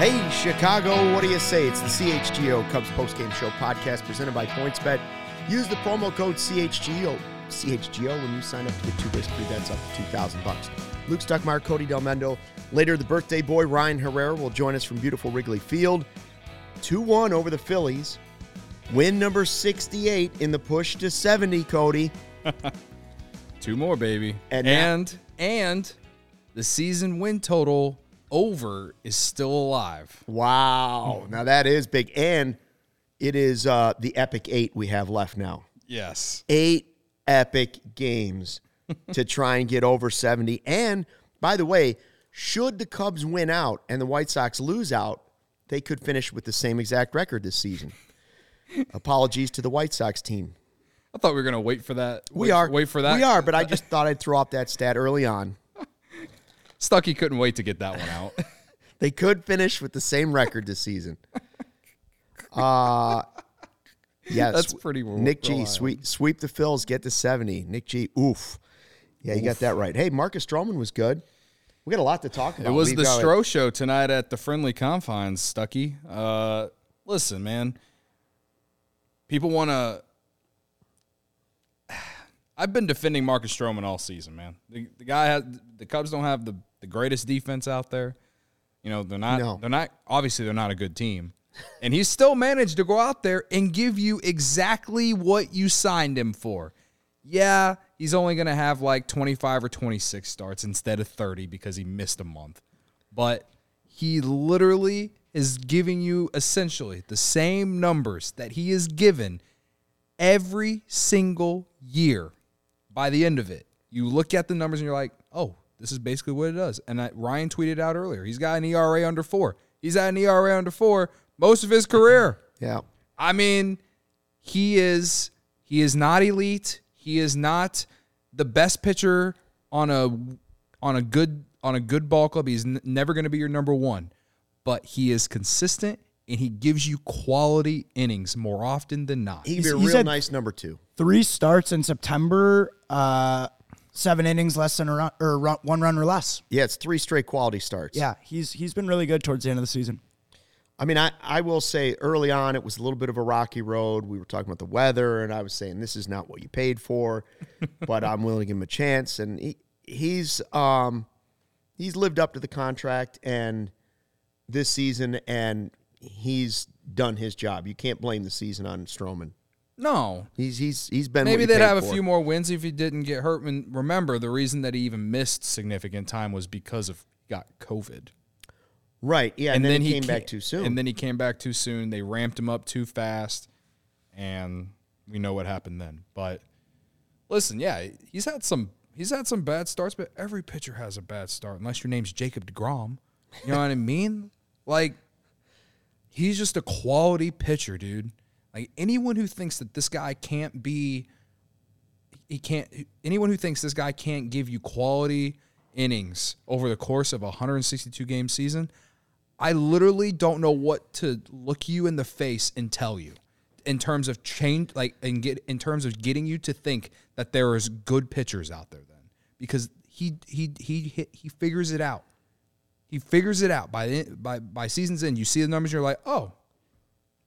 Hey, Chicago, what do you say? It's the CHGO Cubs postgame show podcast presented by PointsBet. Use the promo code CHGO, CHGO when you sign up to get two risk free bets up to 2000 bucks. Luke Stuckmeyer, Cody Delmendo. Later, the birthday boy, Ryan Herrera, will join us from beautiful Wrigley Field. 2 1 over the Phillies. Win number 68 in the push to 70, Cody. Two more, baby. And And that- and, the season win total over is still alive. Wow. Now that is big. And it is uh, the epic eight we have left now. Yes. eight epic games to try and get over 70. And by the way, should the Cubs win out and the White Sox lose out, they could finish with the same exact record this season. Apologies to the White Sox team. I thought we were gonna wait for that. We wait, are wait for that. We are, but I just thought I'd throw up that stat early on. Stucky couldn't wait to get that one out. They could finish with the same record this season. Uh yes. That's pretty wi- Nick G, sweep sweep the Phils, get to 70. Nick G, oof. Yeah, you got that right. Hey, Marcus Stroman was good. We got a lot to talk about. It was We've the Stro show tonight at the Friendly Confines, Stucky. Uh, listen, man. People want to. I've been defending Marcus Stroman all season, man. The, the guy has the Cubs don't have the, the greatest defense out there. You know they're not. No. They're not. Obviously, they're not a good team, and he still managed to go out there and give you exactly what you signed him for. Yeah, he's only going to have like 25 or 26 starts instead of 30 because he missed a month. But he literally is giving you essentially the same numbers that he is given every single year. By the end of it, you look at the numbers and you're like, oh, this is basically what it does. And I, Ryan tweeted out earlier, he's got an ERA under four. He's had an ERA under four most of his career. Yeah. I mean, he is he is not elite. He is not the best pitcher on a on a good on a good ball club. He's n- never going to be your number one, but he is consistent and he gives you quality innings more often than not. He'd be a He's- he's real had- nice number two. Three starts in September, uh, seven innings less than a run, or run, one run or less. Yeah, it's three straight quality starts. Yeah, he's he's been really good towards the end of the season. I mean, I, I will say early on it was a little bit of a rocky road. We were talking about the weather, and I was saying this is not what you paid for, but I'm willing to give him a chance. And he, he's um he's lived up to the contract and this season, and he's done his job. You can't blame the season on Stroman. No, He's he's he's been maybe they'd have a few more wins if he didn't get hurt. And remember, the reason that he even missed significant time was because of got COVID. right. Yeah, and, then, he came back too soon. And then he came back too soon. They ramped him up too fast, and we know what happened then. But listen, yeah, he's had some he's had some bad starts, but every pitcher has a bad start, unless your name's Jacob Degrom. You know what I mean? Like he's just a quality pitcher, dude. Like anyone who thinks that this guy can't be he can't anyone who thinks this guy can't give you quality innings over the course of a 162 game season i literally don't know what to look you in the face and tell you in terms of change like and get in terms of getting you to think that there is good pitchers out there then. Because he he he he, figures it out. He figures it out. By by by season's end you see the numbers you're like oh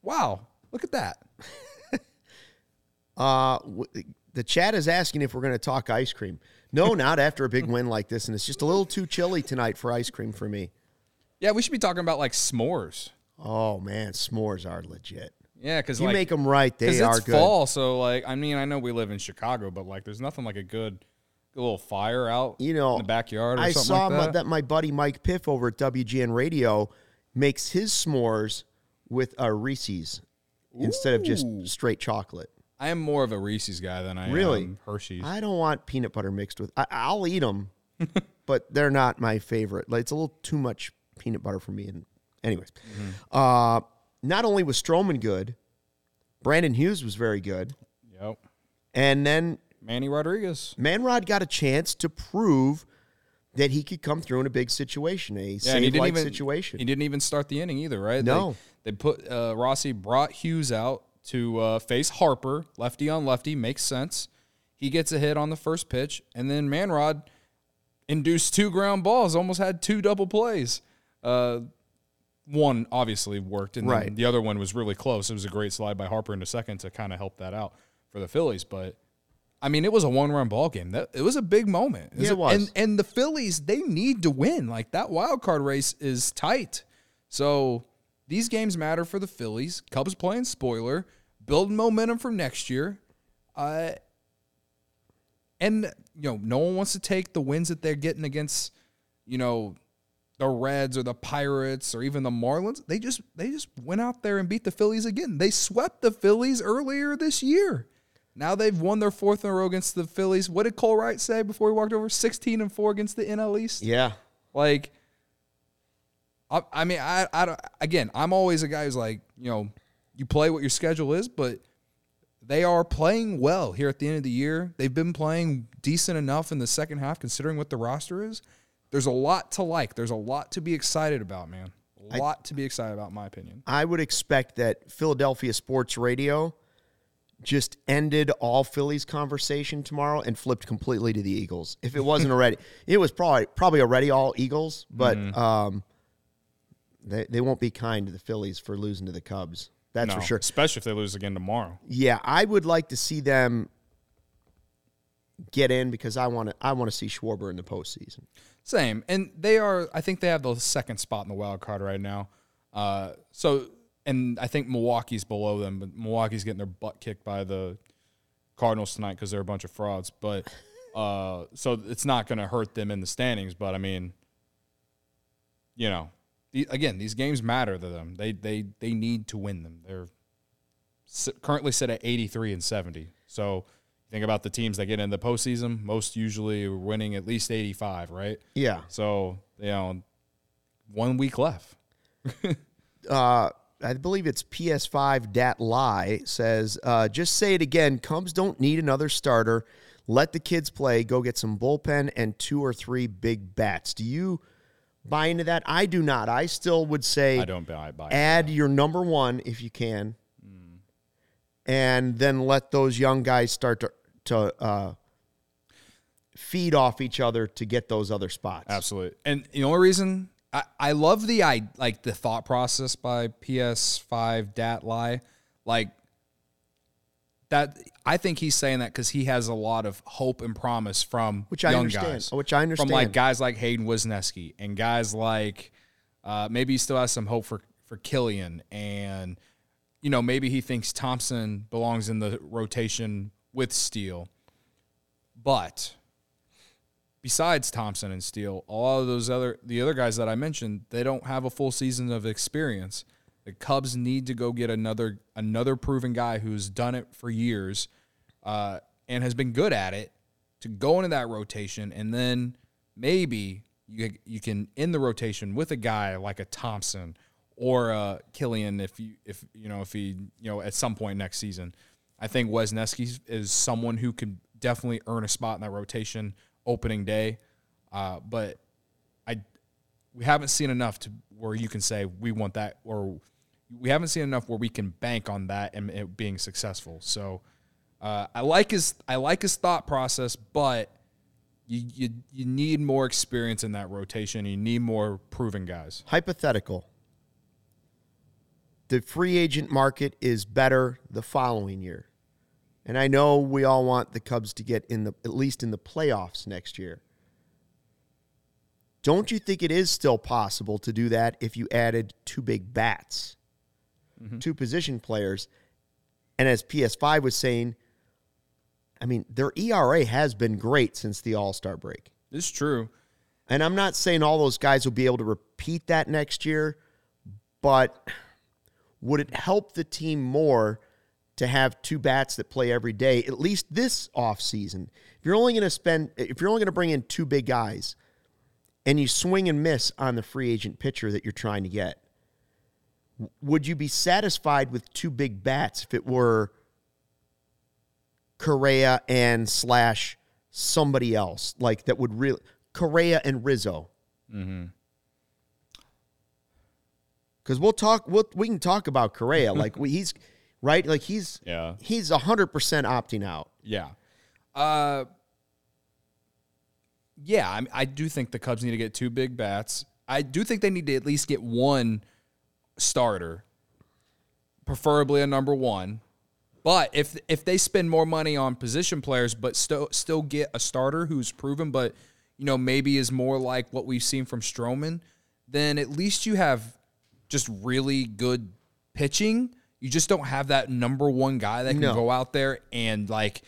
wow look at that Uh, w- the chat is asking if we're going to talk ice cream. No, not after a big win like this, and it's just a little too chilly tonight for ice cream for me. yeah we should be talking about like s'mores Oh man, s'mores are legit. yeah because You like make them right, they are it's good. fall, so like I mean, I know we live in Chicago, but like there's nothing like a good, good little fire out You know, in the backyard or I something saw like my- that. that my buddy Mike Piff over at WGN Radio makes his s'mores with a Reese's instead of just straight chocolate. I am more of a Reese's guy than I Really? am Hershey's. I don't want peanut butter mixed with. I, I'll eat them, but they're not my favorite. Like it's a little too much peanut butter for me. And anyways, Mm-hmm. uh, not only was Stroman good, Brandon Hughes was very good, yep. and then Manny Rodriguez. Manrod got a chance to prove that he could come through in a big situation, a Yeah, he save didn't like even situation. He didn't even start the inning either, right? No. They, they put uh, Rossy brought Hughes out to uh, face Harper, lefty on lefty, makes sense. He gets a hit on the first pitch, and then Manrod induced two ground balls, almost had two double plays. Uh, one obviously worked, and Right. the other one was really close. It was a great slide by Harper in a second to kind of help that out for the Phillies. But I mean, it was a one-run ball game. That it was a big moment. Yeah, it was. And and the Phillies they need to win. Like that wild card race is tight. So these games matter for the Phillies. Cubs playing spoiler, building momentum for next year. Uh, and you know, no one wants to take the wins that they're getting against, you know, the Reds or the Pirates or even the Marlins. They just they just went out there and beat the Phillies again. They swept the Phillies earlier this year. Now they've won their fourth in a row against the Phillies. What did Cole Wright say before he walked over? Sixteen and four against the NL East. Yeah. Like, I, I mean, I, I don't, again, I'm always a guy who's like, you know, you play what your schedule is, but they are playing well here at the end of the year. They've been playing decent enough in the second half, considering what the roster is. There's a lot to like. There's a lot to be excited about, man. A lot to be excited about, in my opinion. I would expect that Philadelphia Sports Radio just ended all Phillies conversation tomorrow and flipped completely to the Eagles. If it wasn't already, it was probably probably already all Eagles, but Mm-hmm. um, they they won't be kind to the Phillies for losing to the Cubs. That's No, for sure. Especially if they lose again tomorrow. Yeah, I would like to see them get in because I want to I want to see Schwarber in the postseason. Same, and they are. I think they have the second spot in the wild card right now. Uh, so, and I think Milwaukee's below them, but Milwaukee's getting their butt kicked by the Cardinals tonight because they're a bunch of frauds. But uh, so it's not going to hurt them in the standings. But I mean, you know, the, again, these games matter to them. They they they need to win them. They're currently set at eighty three and seventy. So. Think about the teams that get in the postseason. Most usually are winning at least eighty-five, right? Yeah. So you know, one week left. uh, I believe it's PS5 Dat Lie says, uh, just say it again. Cubs don't need another starter. Let the kids play. Go get some bullpen and two or three big bats. Do you buy into that? I do not. I still would say I don't buy. buy add your number one if you can, and then let those young guys start to to uh, feed off each other to get those other spots. Absolutely. And the only reason I, I love the I like the thought process by PS5 Dat Lie, like that. I think he's saying that because he has a lot of hope and promise from Which I understand. guys, Which I understand. from like guys like Hayden Wesneski and guys like uh, maybe he still has some hope for for Kilian and you know maybe he thinks Thompson belongs in the rotation with Steele, but besides Thompson and Steele, a lot of those other the other guys that I mentioned, they don't have a full season of experience. The Cubs need to go get another another proven guy who's done it for years uh, and has been good at it to go into that rotation, and then maybe you you can end the rotation with a guy like a Thompson or a Kilian if you if you know if he you know at some point next season. I think Wesneski is someone who could definitely earn a spot in that rotation opening day, uh, but I we haven't seen enough to where you can say we want that or we haven't seen enough where we can bank on that and it being successful. So uh, I like his I like his thought process, but you, you you need more experience in that rotation. You need more proven guys. hypothetical. The free agent market is better the following year. And I know we all want the Cubs to get in the at least in the playoffs next year. Don't you think it is still possible to do that if you added two big bats, mm-hmm. two position players? And as PS5 was saying, I mean, their ERA has been great since the All Star break. It's true. And I'm not saying all those guys will be able to repeat that next year, but would it help the team more to have two bats that play every day, at least this offseason? If you're only going to spend, if you're only going to bring in two big guys and you swing and miss on the free agent pitcher that you're trying to get, would you be satisfied with two big bats if it were Correa and slash somebody else like that would really Correa and Rizzo. Mm-hmm. Because we'll talk, we'll, we can talk about Correa. like we, he's right, like he's Yeah. he's hundred percent opting out. Yeah. Uh, yeah, I, I do think the Cubs need to get two big bats. I do think they need to at least get one starter, preferably a number one. But if if they spend more money on position players, but still still get a starter who's proven, but you know maybe is more like what we've seen from Stroman, then at least you have just really good pitching. You just don't have that number one guy that can No. go out there and like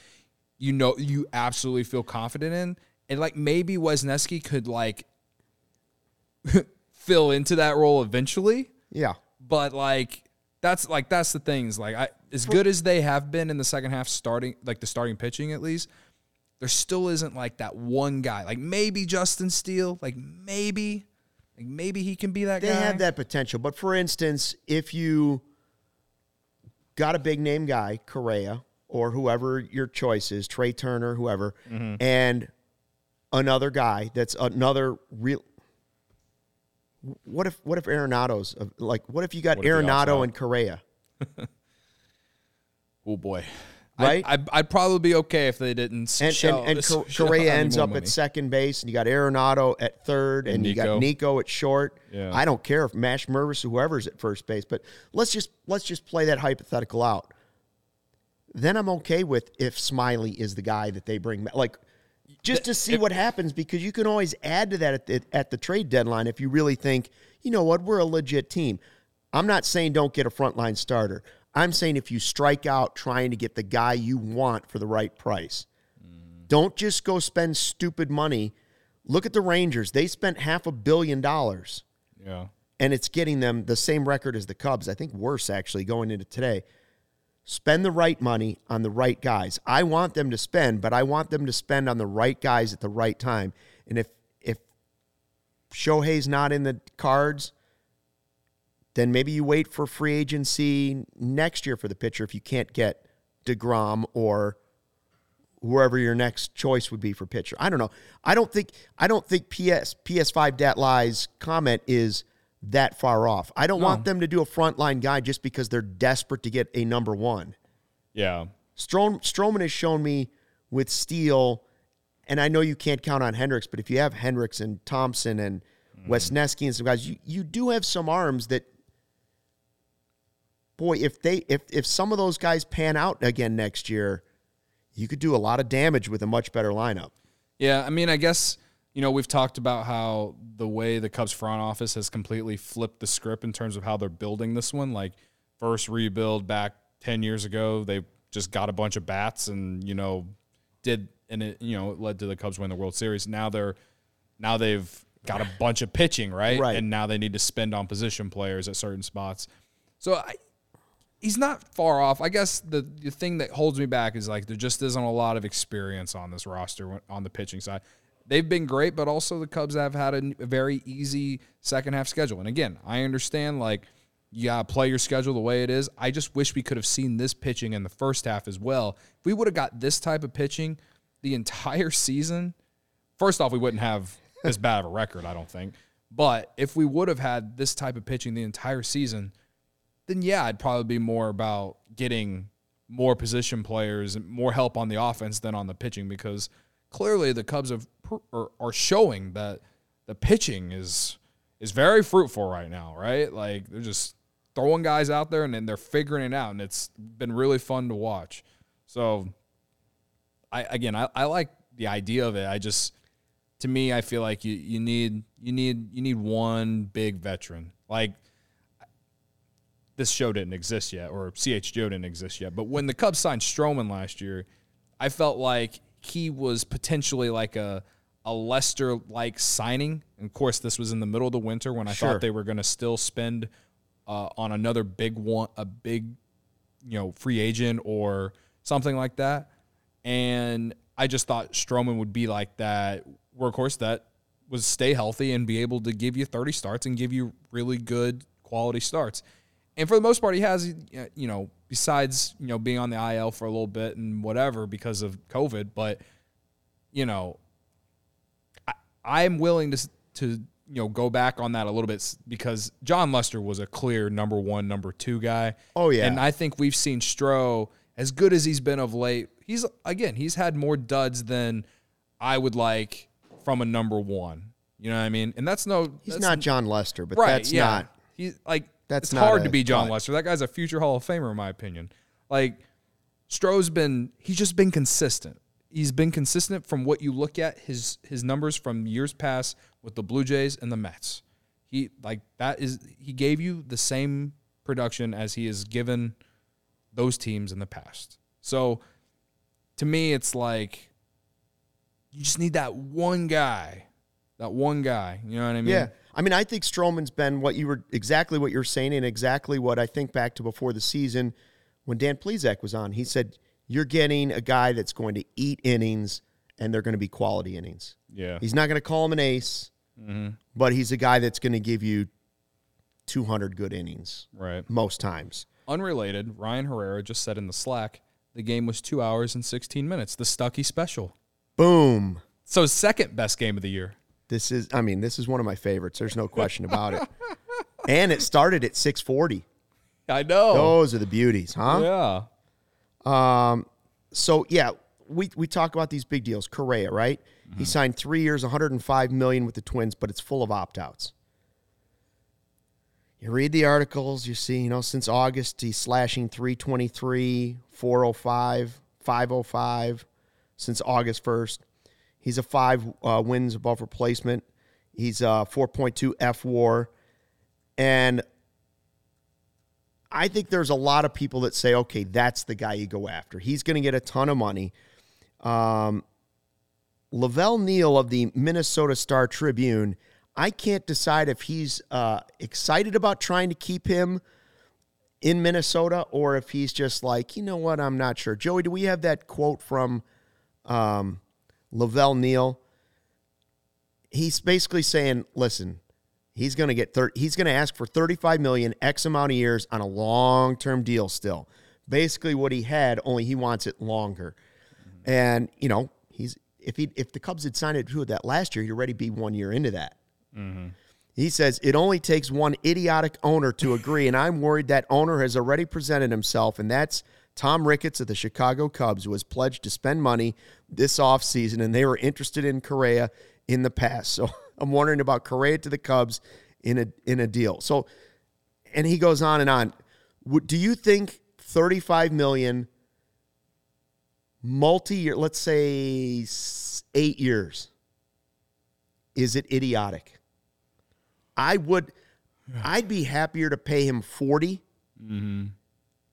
you know you absolutely feel confident in. And like maybe Wesneski could like fill into that role eventually Yeah. but like that's like that's the things like I as good as they have been in the second half starting like the starting pitching at least there still isn't like that one guy like maybe Justin Steele like maybe like maybe he can be that They guy have that potential. But for instance, if you got a big name guy, Correa, or whoever your choice is, Trey Turner, whoever, Mm-hmm. and another guy that's another real. What if what if Arenado's like what if you got What Arenado and Correa? oh boy Right? I, I'd, I'd probably be okay if they didn't And shell, and, and Cor- Correa ends up money. at second base, and you got Arenado at third, and, And you got Nico. At short. Yeah. I don't care if Mash Mervis or whoever's at first base, but let's just let's just play that hypothetical out. Then I'm okay with if Smyly is the guy that they bring back, like just to see what happens because you can always add to that at the, at the trade deadline if you really think you know what we're a legit team. I'm not saying don't get a frontline starter. I'm saying if you strike out trying to get the guy you want for the right price. Don't just go spend stupid money. Look at the Rangers. They spent half a billion dollars yeah and it's getting them the same record as the Cubs. I think worse actually going into today. Spend the right money on the right guys. I want them to spend, but I want them to spend on the right guys at the right time. And if if Shohei's not in the cards, then maybe you wait for free agency next year for the pitcher if you can't get DeGrom or whoever your next choice would be for pitcher. I don't know. I don't think I don't think PS PS5 Dat Lie's comment is that far off. I don't want them to do a frontline guy just because they're desperate to get a number one. yeah Strom, Stroman has shown me with Steele, and I know you can't count on Hendricks, but if you have Hendricks and Thompson and mm. Wesneski and some guys, you, you do have some arms that boy, if they if if some of those guys pan out again next year, you could do a lot of damage with a much better lineup. Yeah, I mean, I guess you know we've talked about how the way the Cubs front office has completely flipped the script in terms of how they're building this one. Like first rebuild back ten years ago, they just got a bunch of bats and you know did and it you know it led to the Cubs win the World Series. Now they're now they've got a bunch of pitching right, Right. and now they need to spend on position players at certain spots. So I, he's not far off. I guess the, the thing that holds me back is like there just isn't a lot of experience on this roster on the pitching side. They've been great, but also the Cubs have had a very easy second half schedule. And again, I understand like you gotta play your schedule the way it is. I just wish we could have seen this pitching in the first half as well. If we would have got this type of pitching the entire season, first off, we wouldn't have as bad of a record, I don't think. But if we would have had this type of pitching the entire season, then yeah, I'd probably be more about getting more position players and more help on the offense than on the pitching because clearly the Cubs have are, are showing that the pitching is is very fruitful right now, right? Like they're just throwing guys out there and then they're figuring it out, and it's been really fun to watch. So, I again, I, I like the idea of it. I just to me, I feel like you you need you need you need one big veteran like this show didn't exist yet, or CHGO didn't exist yet. But when the Cubs signed Stroman last year, I felt like he was potentially like a a Lester like signing. And of course, this was in the middle of the winter when I Sure. thought they were going to still spend uh, on another big one, a big you know free agent or something like that. And I just thought Stroman would be like that workhorse that was stay healthy and be able to give you 30 starts and give you really good quality starts. And for the most part, he has, uh, you know, besides, you know, being on the IL for a little bit and whatever because of COVID, but, you know, I, I'm willing to, to, you know, go back on that a little bit because John Lester was a clear number one, number two guy. Oh, yeah. And I think we've seen Stroh, as good as he's been of late, he's, again, he's had more duds than I would like from a number one. You know what I mean? And that's no, He's that's not John Lester, but right. that's yeah. not. He's like That's it's hard a to be John. Lester. That guy's a future Hall of Famer, in my opinion. Like Stroh's been, he's just been consistent. He's been consistent from what you look at his his numbers from years past with the Blue Jays and the Mets. He like that is he gave you the same production as he has given those teams in the past. So to me, it's like you just need that one guy, that one guy. You know what I mean? Yeah. I mean, I think Stroman's been what you were exactly what you're saying, and exactly what I think back to before the season when Dan Plesac was on. He said, You're getting a guy that's going to eat innings and they're going to be quality innings. yeah. He's not going to call him an ace, mm-hmm. but he's a guy that's going to give you 200 good innings Right. most times. Unrelated, Ryan Herrera just said in the Slack the game was two hours and 16 minutes, the Stucky special. Boom. So, second best game of the year. This is, I mean, this is one of my favorites. There's no question about it. And it started at 640. I know. Those are the beauties, huh? Yeah. Um, so yeah, we we talk about these big deals. Correa, right? He signed three years, 105 million with the Twins, but it's full of opt outs. You read the articles, you see, you know, since August he's slashing 323, 405, 505. Since August 1st, he's a five uh, wins above replacement. He's a 4.2 F WAR, and I think there's a lot of people that say, okay, that's the guy you go after. He's going to get a ton of money. Um, La Velle Neal of the Minnesota Star Tribune, I can't decide if he's uh, excited about trying to keep him in Minnesota or if he's just like, you know what, I'm not sure. Joey, do we have that quote from um, La Velle Neal? He's basically saying, listen, He's going to get thir- he's going to ask for 35 million x amount of years on a long-term deal still. Basically what he had only he wants it longer. And, you know, he's if he if the Cubs had signed it to that last year, he'd already be 1 year into that. Mm-hmm. He says it only takes one idiotic owner to agree and I'm worried that owner has already presented himself and that's Tom Ricketts of the Chicago Cubs was pledged to spend money this offseason and they were interested in Correa in the past. So I'm wondering about Correa to the Cubs in a in a deal. So, and he goes on and on. Do you think 35 million multi-year, let's say eight years, is it idiotic? I would, I'd be happier to pay him 40 mm-hmm.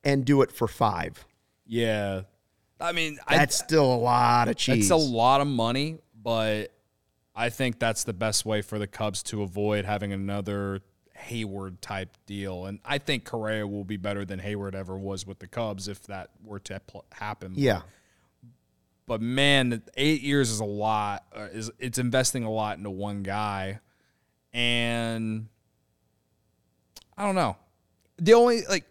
And do it for five. Yeah. I mean, That's still a lot of cheese. it's a lot of money, but I think that's the best way for the Cubs to avoid having another Hayward type deal. And I think Correa will be better than Hayward ever was with the Cubs if that were to happen. yeah. But man, eight years is a lot. Uh, is it's investing a lot into one guy, and I don't know. The only like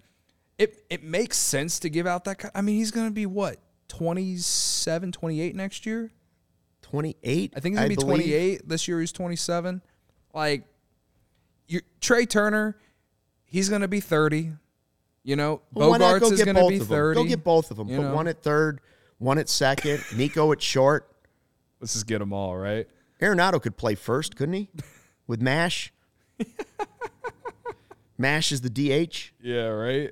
it it makes sense to give out that. ki- I mean, he's going to be what 27, 28 next year. 28. I think he's gonna be believe. 28 this year. He's 27. Like, you Trey Turner, he's gonna be 30. You know, Well, Bogaerts go is gonna both be of them? 30. Go get both of them. you Put know? one at third, one at second, Nico at short. Let's just get them all right. Arenado could play first, couldn't he? With Mash. Mash is the DH. Yeah, right.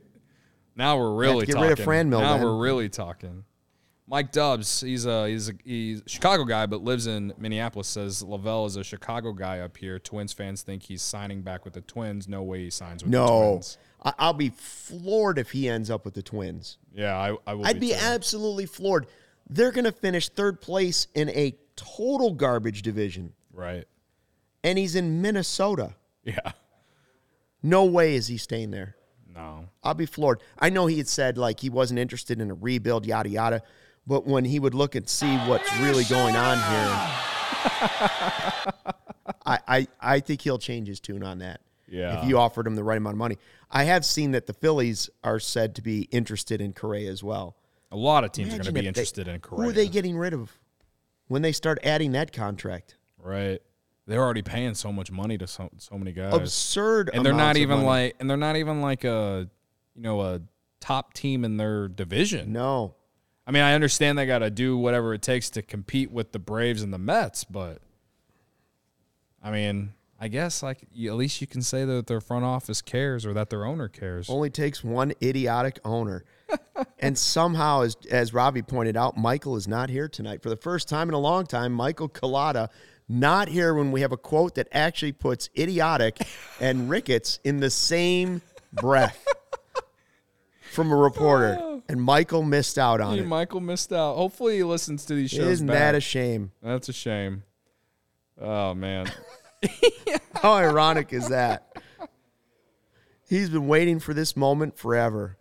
Now we're really get talking. rid of Franmil Now then. we're really talking. Mike Dubs, he's a he's a he's a Chicago guy, but lives in Minneapolis. Says La Velle is a Chicago guy up here. Twins fans think he's signing back with the Twins. No way he signs with the No, Twins. I- I'll be floored if he ends up with the Twins. Yeah, I, I will. I'd be too. absolutely floored. They're going to finish third place in a total garbage division, right. and he's in Minnesota. Yeah. No way is he staying there. No. I'll be floored. I know he had said like he wasn't interested in a rebuild, yada yada. But when he would look and see what's really going on here, I, I I think he'll change his tune on that. Yeah. If you offered him the right amount of money, I have seen that the Phillies are said to be interested in Correa as well. A lot of teams are going to be if they- interested in Correa. Who are they getting rid of when they start adding that contract? Right. They're already paying so much money to so, so many guys. Absurd, and they're not even like and they're not even like a you know a top team in their division. no. I mean, I understand they got to do whatever it takes to compete with the Braves and the Mets, but I mean, I guess like you, at least you can say that their front office cares or that their owner cares. Only takes one idiotic owner. and somehow, as, as Robbie pointed out, Michael is not here tonight. For the first time in a long time, Michael Collada not here when we have a quote that actually puts idiotic and Ricketts in the same breath from a reporter. Oh. And Michael missed out on Hey, it. Michael missed out. Hopefully he listens to these shows. Isn't back. that a shame? That's a shame. Oh man. How ironic is that? He's been waiting for this moment forever.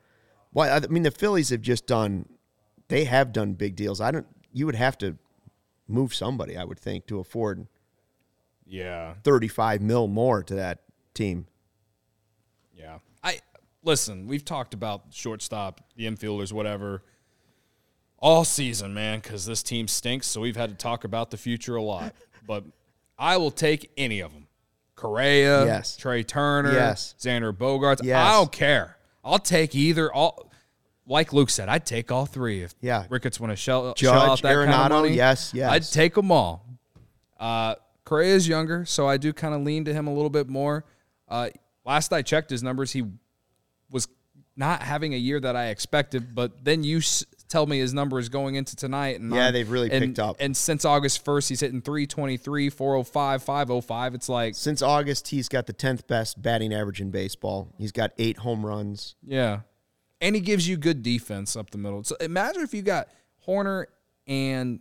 Why? I mean, the Phillies have just done. They have done big deals. I don't. You would have to move somebody, I would think, to afford yeah. thirty-five mil more to that team. Yeah. I listen, we've talked about shortstop, the infielders, whatever, all season, man, because this team stinks. So we've had to talk about the future a lot. But I will take any of them. Correa, Yes. Trey Turner, Yes. Xander Bogaerts. Yes. I don't care. I'll take either. All like Luke said, I'd take all three if Yeah. Ricketts want to shell, shell out Judge, that kind of Arenado, money. yes, yes. I'd take them all. Uh, is younger, so I do kind of lean to him a little bit more. Uh, last I checked his numbers, he was not having a year that I expected. But then you s- tell me his numbers going into tonight, and Yeah, I'm- they've really and- picked up. And since August first, he's hitting 323, 405, 505. It's like, Since August, he's got the tenth best batting average in baseball. He's got eight home runs. yeah, and he gives you good defense up the middle. So imagine if you got Hoerner and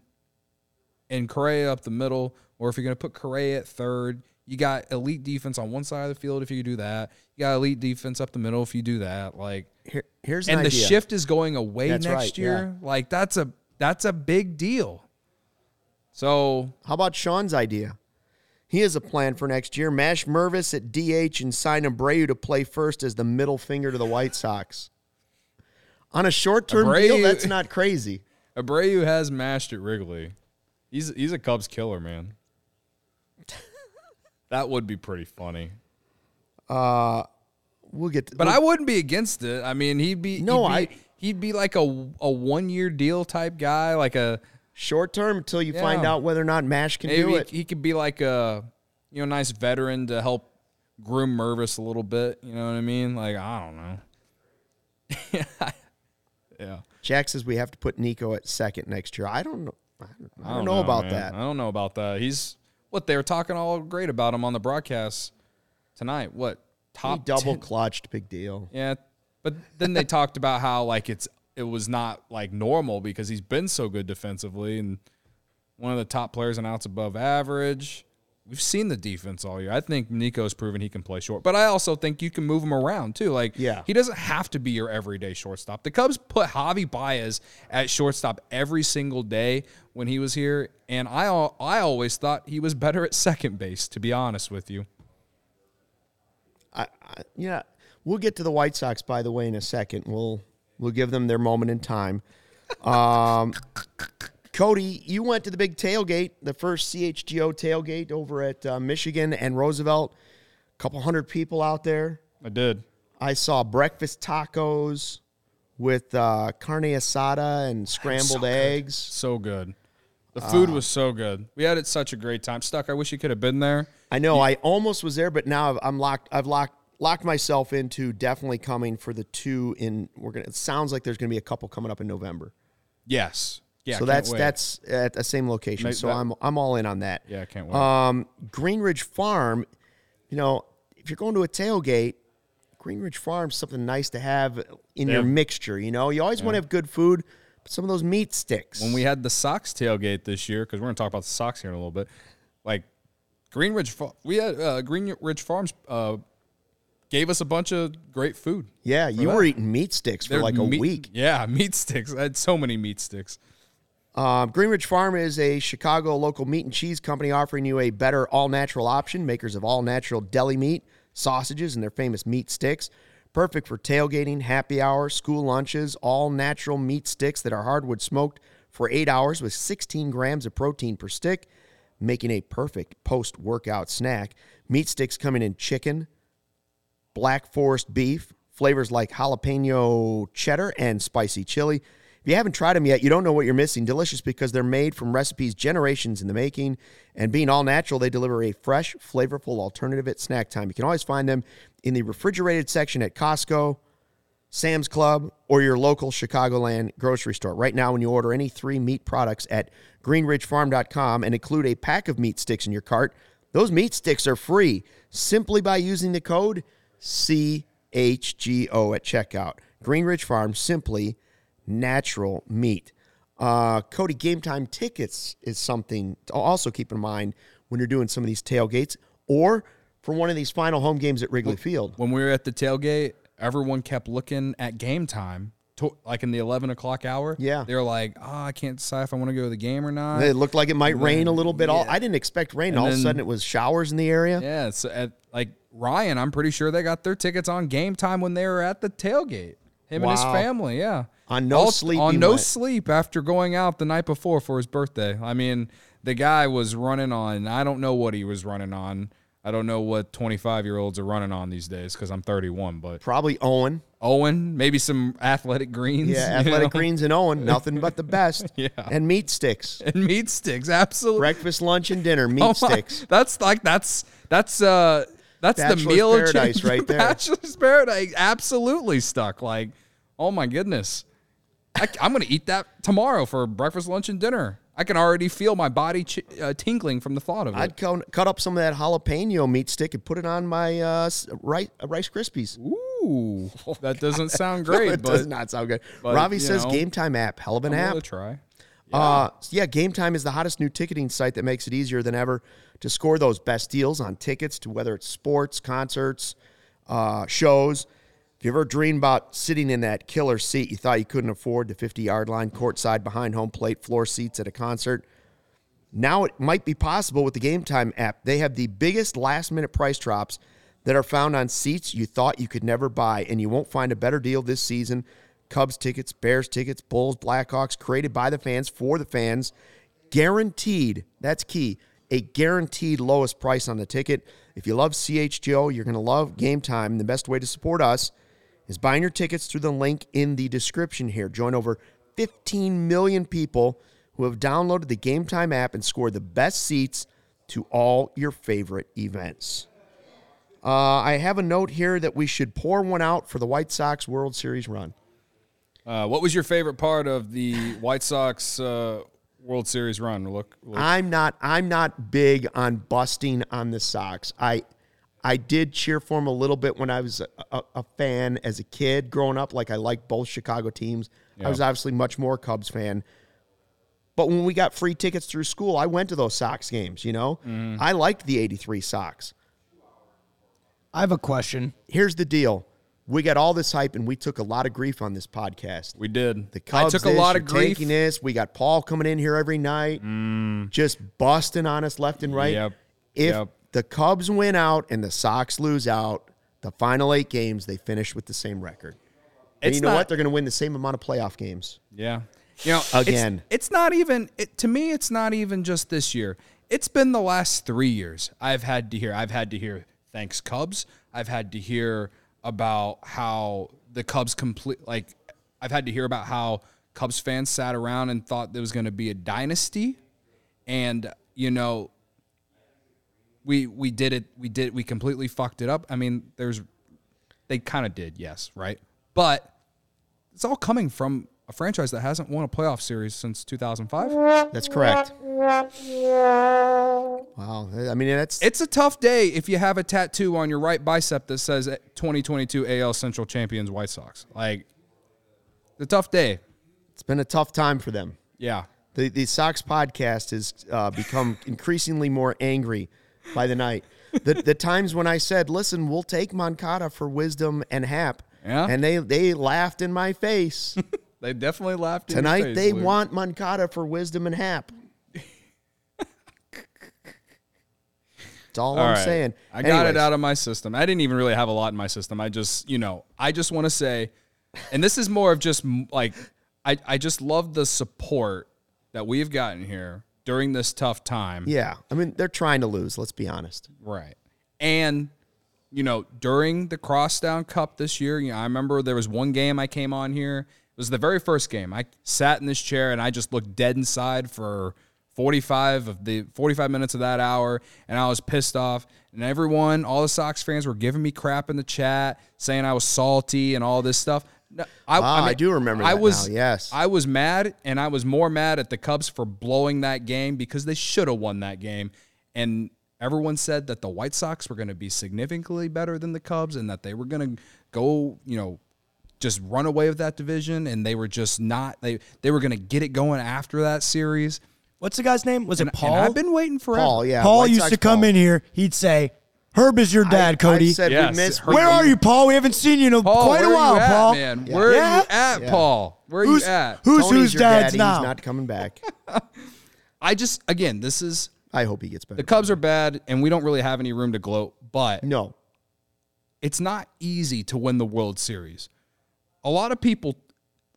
and Correa up the middle, or if you're going to put Correa at third, you got elite defense on one side of the field if you do that. You got elite defense up the middle if you do that. Like, Here, here's an and the idea. shift is going away That's next right, year. Like, that's a that's a big deal. So How about Sean's idea? He has a plan for next year. Mash Mervis at DH and sign Abreu to play first as the middle finger to the White Sox. On a short term deal, that's not crazy. Abreu has mashed at Wrigley. He's he's a Cubs killer, man. that would be pretty funny. Uh we'll get to But I wouldn't be against it. I mean, he'd be No, he'd I- he'd be like a a one year deal type guy, like a short term until you find out whether or not Mash can do maybe it. he could be like a you know nice veteran to help groom Mervis a little bit. You know what I mean? Like I don't know. yeah, Jack says we have to put Nico at second next year. I don't know. I don't, I I don't know, about man. that. I don't know about that. He's what they were talking all great about him on the broadcast tonight. What top double 10 clutched, big deal. Yeah, but then they talked about how like it's it was not like normal because he's been so good defensively and one of the top players in outs above average. We've seen the defense all year. I think Nico's proven he can play short, but I also think you can move him around too. Like, Yeah. he doesn't have to be your everyday shortstop. The Cubs put Javi Baez at shortstop every single day when he was here, and I I always thought he was better at second base. To be honest with you, I, I, yeah, we'll get to the White Sox by the way in a second. We'll we'll give them their moment in time. Um, Cody, you went to the big tailgate, the first CHGO tailgate over at uh, Michigan and Roosevelt. A couple hundred people out there. I did. I saw breakfast tacos with uh, carne asada and scrambled eggs. So good. The food was so good. We had it such a great time. Stuck. I wish you could have been there. I know I almost was there, but now I've- I'm locked. I've locked locked myself into definitely coming for the two in. We're gonna. It sounds like there's gonna be a couple coming up in November. Yes. Yeah. so that's wait. that's at the same location. Make so that- I'm I'm all in on that. Yeah, I can't wait. Um, Greenridge Farm, you know, if you're going to a tailgate, Greenridge Farm's something nice to have in They your mixture. You know, you always want to have good food, but some of those meat sticks. when we had the Sox tailgate this year, because we're gonna talk about the Sox here in a little bit. Like Greenridge, we had uh, Greenridge Farms uh, gave us a bunch of great food. yeah, you that. were eating meat sticks for They're like a meat- week. Yeah, meat sticks. I had so many meat sticks. Um, Greenridge Farm is a Chicago local meat and cheese company offering you a better all natural option. Makers of all natural deli meat, sausages, and their famous meat sticks. Perfect for tailgating, happy hour, school lunches. All natural meat sticks that are hardwood smoked for eight hours with 16 grams of protein per stick, making a perfect post workout snack. Meat sticks coming in chicken, black forest beef, flavors like jalapeno cheddar and spicy chili. If you haven't tried them yet, you don't know what you're missing. Delicious because they're made from recipes generations in the making, and being all natural, they deliver a fresh, flavorful alternative at snack time. You can always find them in the refrigerated section at Costco, Sam's Club, or your local Chicagoland grocery store. Right now, when you order any three meat products at greenridgefarm.com and include a pack of meat sticks in your cart, those meat sticks are free simply by using the code CHGO at checkout. Greenridge Farm, simply natural meat. Uh, Cody, game time tickets is something to also keep in mind when you're doing some of these tailgates or for one of these final home games at Wrigley Field. When we were at the tailgate, everyone kept looking at game time, to, like in the 11 o'clock hour. Yeah. They're like, oh, I can't decide if I want to go to the game or not. It looked like it might rain a little bit. All. I didn't expect rain. And All of a sudden, it was showers in the area. Yeah, so at like Ryan, I'm pretty sure they got their tickets on game time when they were at the tailgate. Him and his family, yeah. On no All- sleep On no went. sleep after going out the night before for his birthday. I mean, the guy was running on. I don't know what he was running on. I don't know what 25 year olds are running on these days because I'm 31. But Probably Owen. Owen, maybe some athletic greens. Yeah, you athletic know? greens and Owen, nothing but the best. Yeah. And meat sticks. and meat sticks. Absolutely. Breakfast, lunch, and dinner, meat Oh my- sticks. That's like that's that's uh that's the Bachelor's meal of paradise right there. Bachelor's paradise, absolutely stuck. Like, oh my goodness, I, am gonna eat that tomorrow for breakfast, lunch, and dinner. I can already feel my body ch- uh, tingling from the thought of it. I'd co- cut up some of that jalapeno meat stick and put it on my uh, rice, uh, Rice Krispies. Ooh, that doesn't sound great, it but does not sound good. but, Ravi says know, Game Time app, hell of an I'm app. try. Uh, yeah, Game Time is the hottest new ticketing site that makes it easier than ever to score those best deals on tickets to whether it's sports, concerts, uh, shows. If you ever dreamed about sitting in that killer seat you thought you couldn't afford, the 50 yard line, courtside, behind home plate, floor seats at a concert, now it might be possible with the Game Time app. They have the biggest last minute price drops that are found on seats you thought you could never buy, and you won't find a better deal this season. Cubs tickets, Bears tickets, Bulls, Blackhawks, created by the fans for the fans. Guaranteed, that's key, a guaranteed lowest price on the ticket. If you love CHGO, you're going to love Game Time. The best way to support us is buying your tickets through the link in the description here. Join over 15 million people who have downloaded the Game Time app and scored the best seats to all your favorite events. Uh, I have a note here that we should pour one out for the White Sox World Series run. Uh, what was your favorite part of the White Sox uh, World Series run? Look, look I'm not I'm not big on busting on the Sox. I I did cheer for them a little bit when I was a, a, a fan as a kid growing up. Like I liked both Chicago teams. I was obviously much more Cubs fan. But when we got free tickets through school, I went to those Sox games. You know, mm. I liked the '83 Sox. I have a question. Here's the deal: we got all this hype, and we took a lot of grief on this podcast. we did. The Cubs I took a lot of grief. taking this. We got Paul coming in here every night, mm. just busting on us left and right. Yep. If Yep. The Cubs win out and the Sox lose out, the final eight games they finish with the same record. And It's you know not- what? They're going to win the same amount of playoff games. Yeah. You know, Again. it's, it's not even it, to me. It's not even just this year. It's been the last three years. I've had to hear. I've had to hear thanks Cubs. I've had to hear about how the Cubs complete. Like I've had to hear about how Cubs fans sat around and thought there was going to be a dynasty, and you know, we we did it. We did. We completely fucked it up. I mean, there's they kind of did, yes, right, but it's all coming from a franchise that hasn't won a playoff series since 2005. That's correct. Wow. I mean, that's It's a tough day if you have a tattoo on your right bicep that says 2022 AL Central Champions White Sox. Like, it's a tough day. it's been a tough time for them. Yeah. The the Sox podcast has uh, become increasingly more angry by the night. The the times when I said, "Listen, we'll take Moncada for wisdom and Happ," Yeah. and they they laughed in my face. They definitely laughed Tonight face, they Luke. want Moncada for wisdom and Happ. That's all, All I'm right. saying. I got it out of my system. I didn't even really have a lot in my system. I just, you know, I just want to say, and this is more of just like, I, I just love the support that we've gotten here during this tough time. Yeah, I mean they're trying to lose. Let's be honest. Right. And you know, during the Crosstown Cup this year, you know, I remember there was one game I came on here. It was the very first game. I sat in this chair and I just looked dead inside for 45 of the 45 minutes of that hour, and I was pissed off. And everyone, all the Sox fans, were giving me crap in the chat, saying I was salty and all this stuff. No, I, Ah, I do remember I was now, yes. I was mad, and I was more mad at the Cubs for blowing that game because they should have won that game. And everyone said that the White Sox were going to be significantly better than the Cubs, and that they were going to go, you know, just run away with that division, and they were just not. They they were going to get it going after that series. What's the guy's name? Was And, it Paul? and I've been waiting for Paul, yeah. Paul White used Sox to come Paul. in here. He'd say, "Herb is your dad, I- Cody." I said Yes, we miss. Herb- Where are you, Paul? We haven't seen you in a- Paul, quite a while, you at, Paul. man? Yeah. Where Yeah. are you at, Yeah. Paul? Where are Who's you at? who's Tony's whose dad's daddy. now? He's not coming back. I just again, this is I hope he gets better. the Cubs are bad, and we don't really have any room to gloat, but no, it's not easy to win the World Series. A lot of people,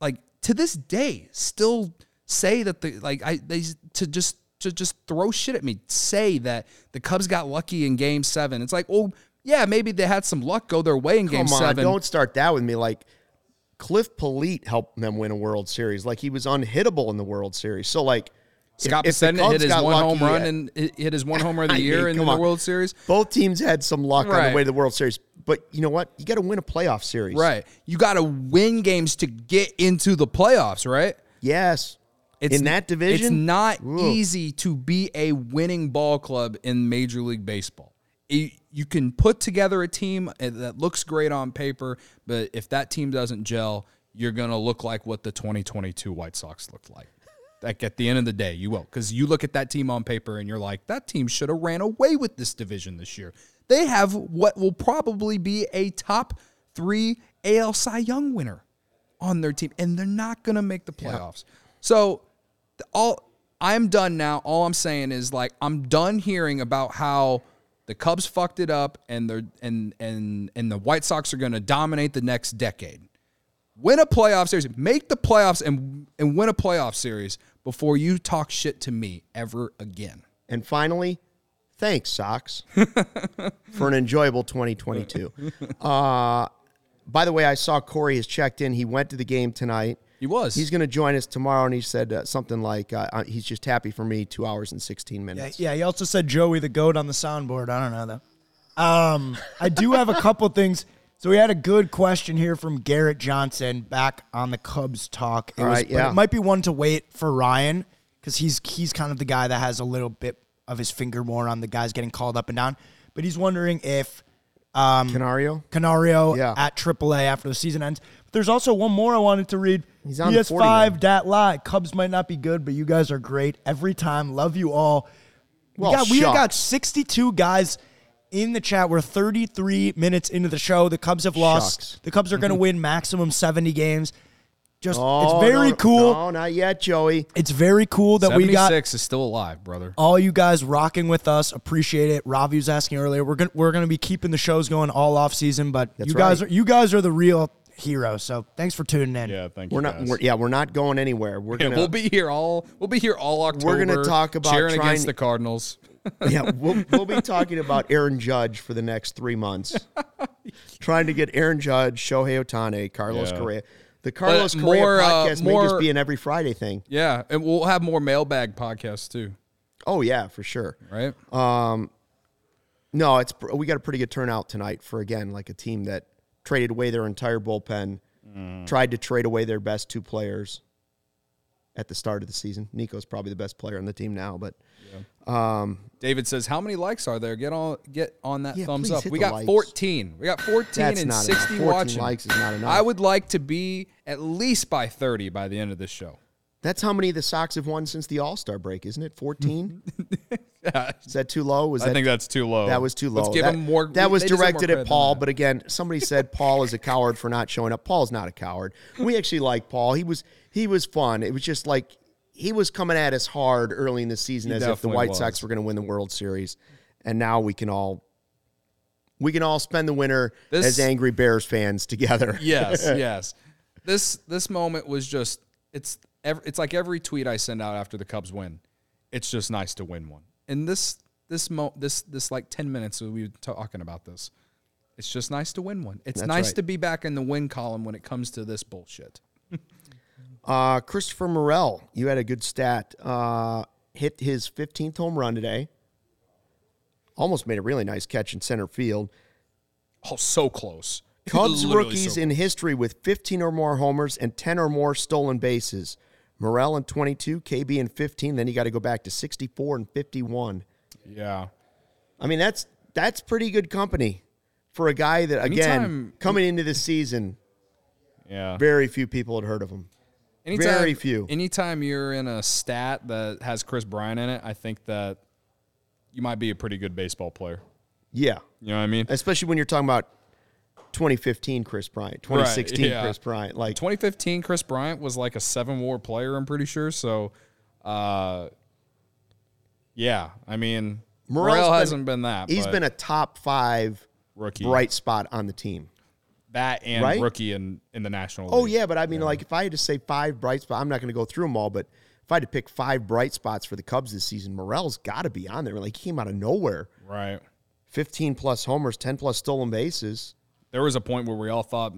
like to this day, still say that the like I they to just to just throw shit at me, say that the Cubs got lucky in Game Seven. It's like, oh yeah, maybe they had some luck go their way in Game on, Seven. don't start that with me. Like Cliff Politte helped them win a World Series. Like he was unhittable in the World Series. So like. Scott if the Bassett Cubs hit his one lucky, home run and hit his one homer of I the mean, year in the on. World Series. both teams had some luck on the way to the World Series. But you know what? You got to win a playoff series. Right. You got to win games to get into the playoffs, right? Yes. In that division, It's not Ugh. easy to be a winning ball club in Major League Baseball. You- you can put together a team uh, that looks great on paper, but if that team doesn't gel, you're going to look like what the 2022 White Sox looked like. Like at the end of the day, you will. Because you look at that team on paper and you're like, that team should have ran away with this division this year. They have what will probably be a top three AL Cy Young winner on their team, and they're not going to make the playoffs. So, the- all I'm done now. All I'm saying is like I'm done hearing about how the Cubs fucked it up, and they're and and and the White Sox are going to dominate the next decade. Win a playoff series, make the playoffs, and and win a playoff series before you talk shit to me ever again. And finally, thanks, Sox, for an enjoyable 2022. Uh, by the way, I saw Corey has checked in. He went to the game tonight. He was. He's going to join us tomorrow, and he said uh, something like, uh, uh, he's just happy for me, two hours and 16 minutes. yeah, yeah, he also said Joey the goat on the soundboard. I don't know though. Um, I do have a couple things. So we had a good question here from Garrett Johnson back on the Cubs talk. It All was, right, but yeah. it might be one to wait for Ryan because he's he's kind of the guy that has a little bit of his finger more on the guys getting called up and down. But he's wondering if Canario? Canario Yeah. at AAA after the season ends. But there's also one more I wanted to read. He's on PS5 man. dat lie. Cubs might not be good, but you guys are great every time. Love you all. We Well, got we got 62 guys in the chat. We're 33 minutes into the show. The Cubs have lost. Shucks. The Cubs are going to mm-hmm. win maximum 70 games. Just Oh, it's very no, cool. No, not yet, Joey. It's very cool that we got six is still alive, brother. all you guys rocking with us. Appreciate it. Ravi was asking earlier. We're gonna we're gonna be keeping the shows going all off season, but That's you guys right. are you guys are the real heroes. So thanks for tuning in. Yeah, thank you. We're not. We're, yeah, we're not going anywhere. We're Yeah, gonna. we'll be here all we'll be here all October. We're gonna talk about cheering trying- against the Cardinals. yeah, we'll, we'll be talking about Aaron Judge for the next three months. Trying to get Aaron Judge, Shohei Ohtani, Carlos Yeah. Correa. The Carlos But Correa more, uh, podcast may just be an every Friday thing. Yeah, and we'll have more mailbag podcasts too, Oh yeah, for sure. right? Um, no, it's we got a pretty good turnout tonight for again like a team that traded away their entire bullpen, Mm. tried to trade away their best two players at the start of the season. Nico's probably the best player on the team now, but David says, "How many likes are there? Get on, get on that Yeah, thumbs up. We got likes. 14. We got 14 That's and not 60 14 watching. likes is not enough. I would like to be at least by 30 by the end of this show. that's how many the Sox have won since the All Star break, isn't it? Fourteen. Is that too low? Was I that think that's too low. That was too low. Let's give that, him more. That was they deserve more directed at Paul, but again, somebody said Paul is a coward for not showing up. Paul's not a coward. We actually like Paul. He was he was fun. It was just like he was coming at us hard early in the season He as if the White was. Sox were going to win the World Series, and now we can all we can all spend the winter This- as angry Bears fans together. yes, yes. This this moment was just it's ev- it's like every tweet I send out after the Cubs win. It's just nice to win one. And this this mo this this like 10 minutes we were talking about this. It's just nice to win one. It's That's nice right. to be back in the win column when it comes to this bullshit. Uh, Christopher Morel, you had a good stat. Uh, hit his 15th home run today. Almost made a really nice catch in center field. Oh, so close. Cubs Literally rookies so in history with 15 or more homers and 10 or more stolen bases. Morel in 22, KB in 15. Then you got to go back to 64 and 51. Yeah. I mean, that's that's pretty good company for a guy that again Anytime- coming into this season, Yeah. very few people had heard of him. Very few. Anytime you're in a stat that has Kris Bryant in it, I think that you might be a pretty good baseball player. Yeah, You know what I mean? especially when you're talking about 2015 Kris Bryant, 2016 yeah. Kris Bryant. Like 2015, Kris Bryant was like a seven WAR player, I'm pretty sure. So, uh, yeah, I mean, Morel hasn't been that. He's been a top five rookie, bright spot on the team. That and right? rookie in, in the National Oh yeah, but I mean, like if I had to say five bright spots, I'm not going to go through them all. But if I had to pick five bright spots for the Cubs this season, Morel's got to be on there. Like he came out of nowhere, Right. 15 plus homers, 10 plus stolen bases. There was a point where we all thought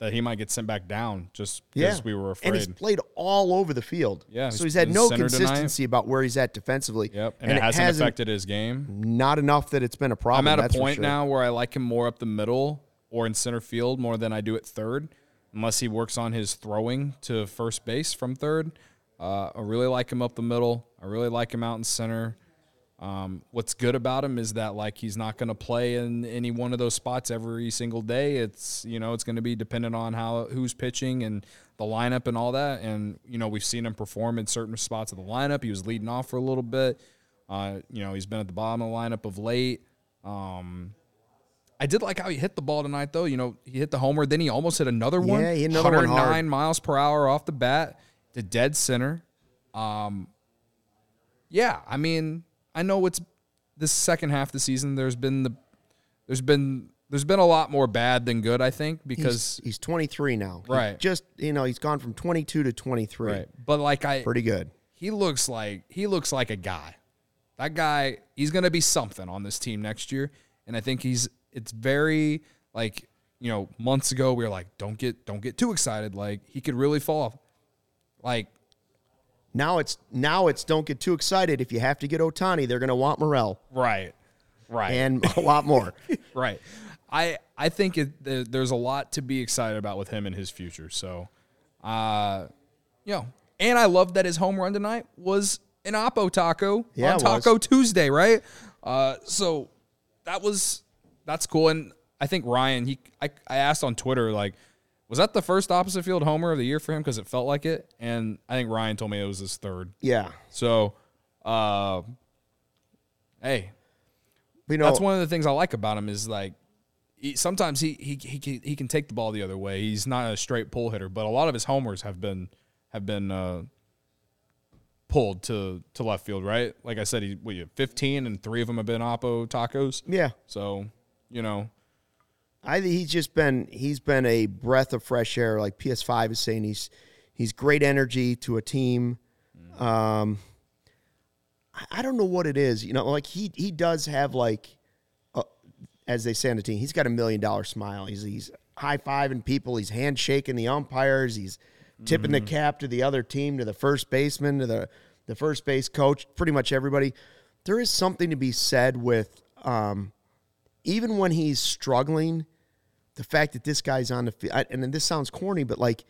that he might get sent back down just because Yeah, we were afraid. and he's played all over the field. Yeah, so he's he's had no center tonight. consistency about where he's at defensively. Yep. And, it, hasn't, affected his game. Not enough that it's been a problem. I'm at a point sure. now where I like him more up the middle or in center field more than I do at third, unless he works on his throwing to first base from third. Uh, I really like him up the middle. I really like him out in center. Um, what's good about him is that like he's not going to play in any one of those spots every single day. It's you know it's going to be dependent on how who's pitching and the lineup and all that. And you know we've seen him perform in certain spots of the lineup. He was leading off for a little bit. Uh, you know he's been at the bottom of the lineup of late. Um, I did like how he hit the ball tonight, though. You know, he hit the homer, then he almost hit another one. Yeah, he hit another one 109 hard. miles per hour off the bat, the dead center. Um, yeah, I mean, I know it's this second half of the season. There's been the, there's been there's been a lot more bad than good. I think because he's, he's 23 now. He Right. just you know he's gone from 22 to 23. right, but like I, Pretty good. he looks like he looks like a guy. That guy, he's gonna be something on this team next year, and I think he's. It's very like you know months ago we were like, don't get don't get too excited. Like he could really fall off. Like Now it's now it's don't get too excited. If you have to get Ohtani, they're going to want Morel right, right, and a lot more. right. I I think it, there's a lot to be excited about with him and his future. So, uh, you know, and I love that his home run tonight was an Oppo taco Yeah, on Taco was. Tuesday, right? Uh, so that was that's cool. And I think Ryan, he I, I asked on Twitter like, was that the first opposite field homer of the year for him because it felt like it? And I think Ryan told me it was his third. yeah, So, uh, hey, you know that's one of the things I like about him is like he, sometimes he, he he can- he can take the ball the other way. He's not a straight pull hitter, but a lot of his homers have been have been uh, pulled to to left field. Right, like I said, he what, have 15 and three of them have been Oppo tacos. yeah. So you know, I think he's just been he's been a breath of fresh air. Like PS5 is saying, he's he's great energy to a team. Um, I, I don't know what it is. You know, like he he does have like, uh, as they say on the team, he's got a million dollar smile. He's he's high fiving people. He's handshaking the umpires. He's tipping the cap to the other team, to the first baseman, to the the first base coach. Pretty much everybody. There is something to be said with. Um, even when he's struggling, the fact that this guy's on the field, and this sounds corny, but like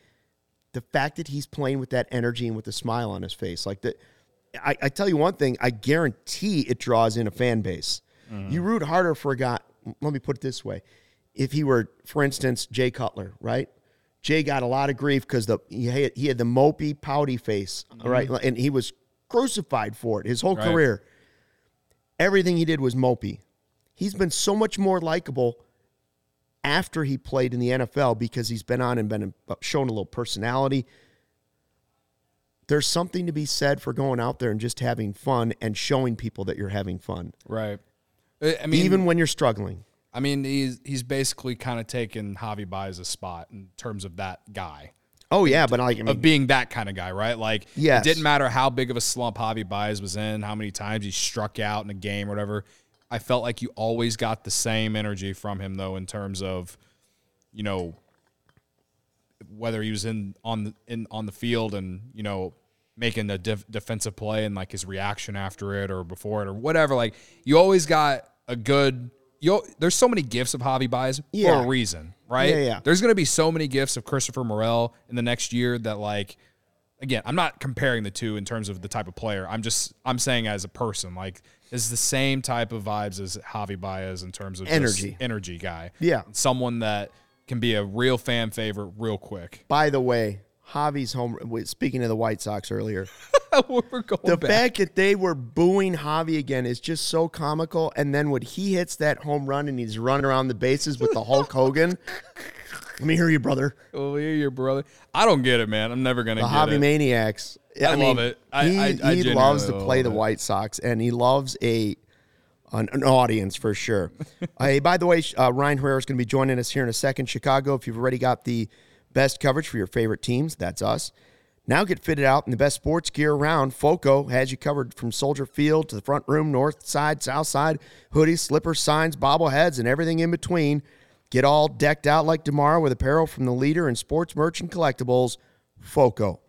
the fact that he's playing with that energy and with a smile on his face, like that. I, I tell you one thing, I guarantee it draws in a fan base. Mm-hmm. You root harder for a guy. Let me put it this way: if he were, for instance, Jay Cutler, right? Jay got a lot of grief because the he had, he had the mopey, pouty face, right? Mm-hmm. and he was crucified for it his whole Right. career. Everything he did was mopey he's been so much more likable after he played in the NFL because he's been on and been uh, shown a little personality. There's something to be said for going out there and just having fun and showing people that you're having fun, right? I I mean, even when you're struggling. I mean, he's he's basically kind of taken Javi Baez's spot in terms of that guy. Oh yeah, but like I of being that kind of guy, right? Like, Yes. it didn't matter how big of a slump Javi Baez was in, how many times he struck out in a game or whatever. I felt like you always got the same energy from him, though, in terms of, you know, whether he was in on the in on the field and you know making a def- defensive play and like his reaction after it or before it or whatever. Like you always got a good. You there's so many gifts of Javi Baez Yeah. for a reason, right? Yeah, yeah. There's gonna be so many gifts of Christopher Morel in the next year that like again, I'm not comparing the two in terms of the type of player. I'm just I'm saying as a person, like is the same type of vibes as Javi Baez in terms of just Energy. energy guy. Yeah. someone that can be a real fan favorite real quick. By the way, Javi's home. Speaking of the White Sox earlier, We're going the back. fact that they were booing Javi again is just so comical. And then when he hits that home run and he's running around the bases with the Hulk Hogan, let me hear you, brother. Oh, yeah, your brother. I don't get it, man. I'm never gonna The get Javi it. Maniacs. I love it. I- he I- I he loves to play the it. White Sox, and he loves a an, an audience for sure. hey, by the way, uh, Ryan Herrera is going to be joining us here in a second. Chicago, if you've already got the best coverage for your favorite teams, that's us. Now get fitted out in the best sports gear around. Foco has you covered from Soldier Field to the front room, north side, south side, hoodies, slippers, signs, bobbleheads, and everything in between. Get all decked out like tomorrow with apparel from the leader in sports merch and collectibles, Foco.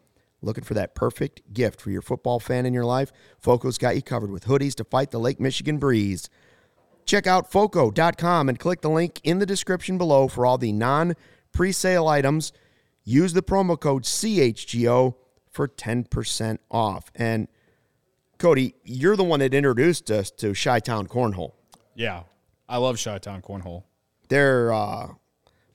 Looking for that perfect gift for your football fan in your life? Foco's got you covered with hoodies to fight the Lake Michigan breeze. Check out foco.com and click the link in the description below for all the non pre-sale items. Use the promo code CHGO for 10% off. And Cody, you're the one that introduced us to Chi-Town Cornhole. Yeah, I love Chi-Town cornhole. They're uh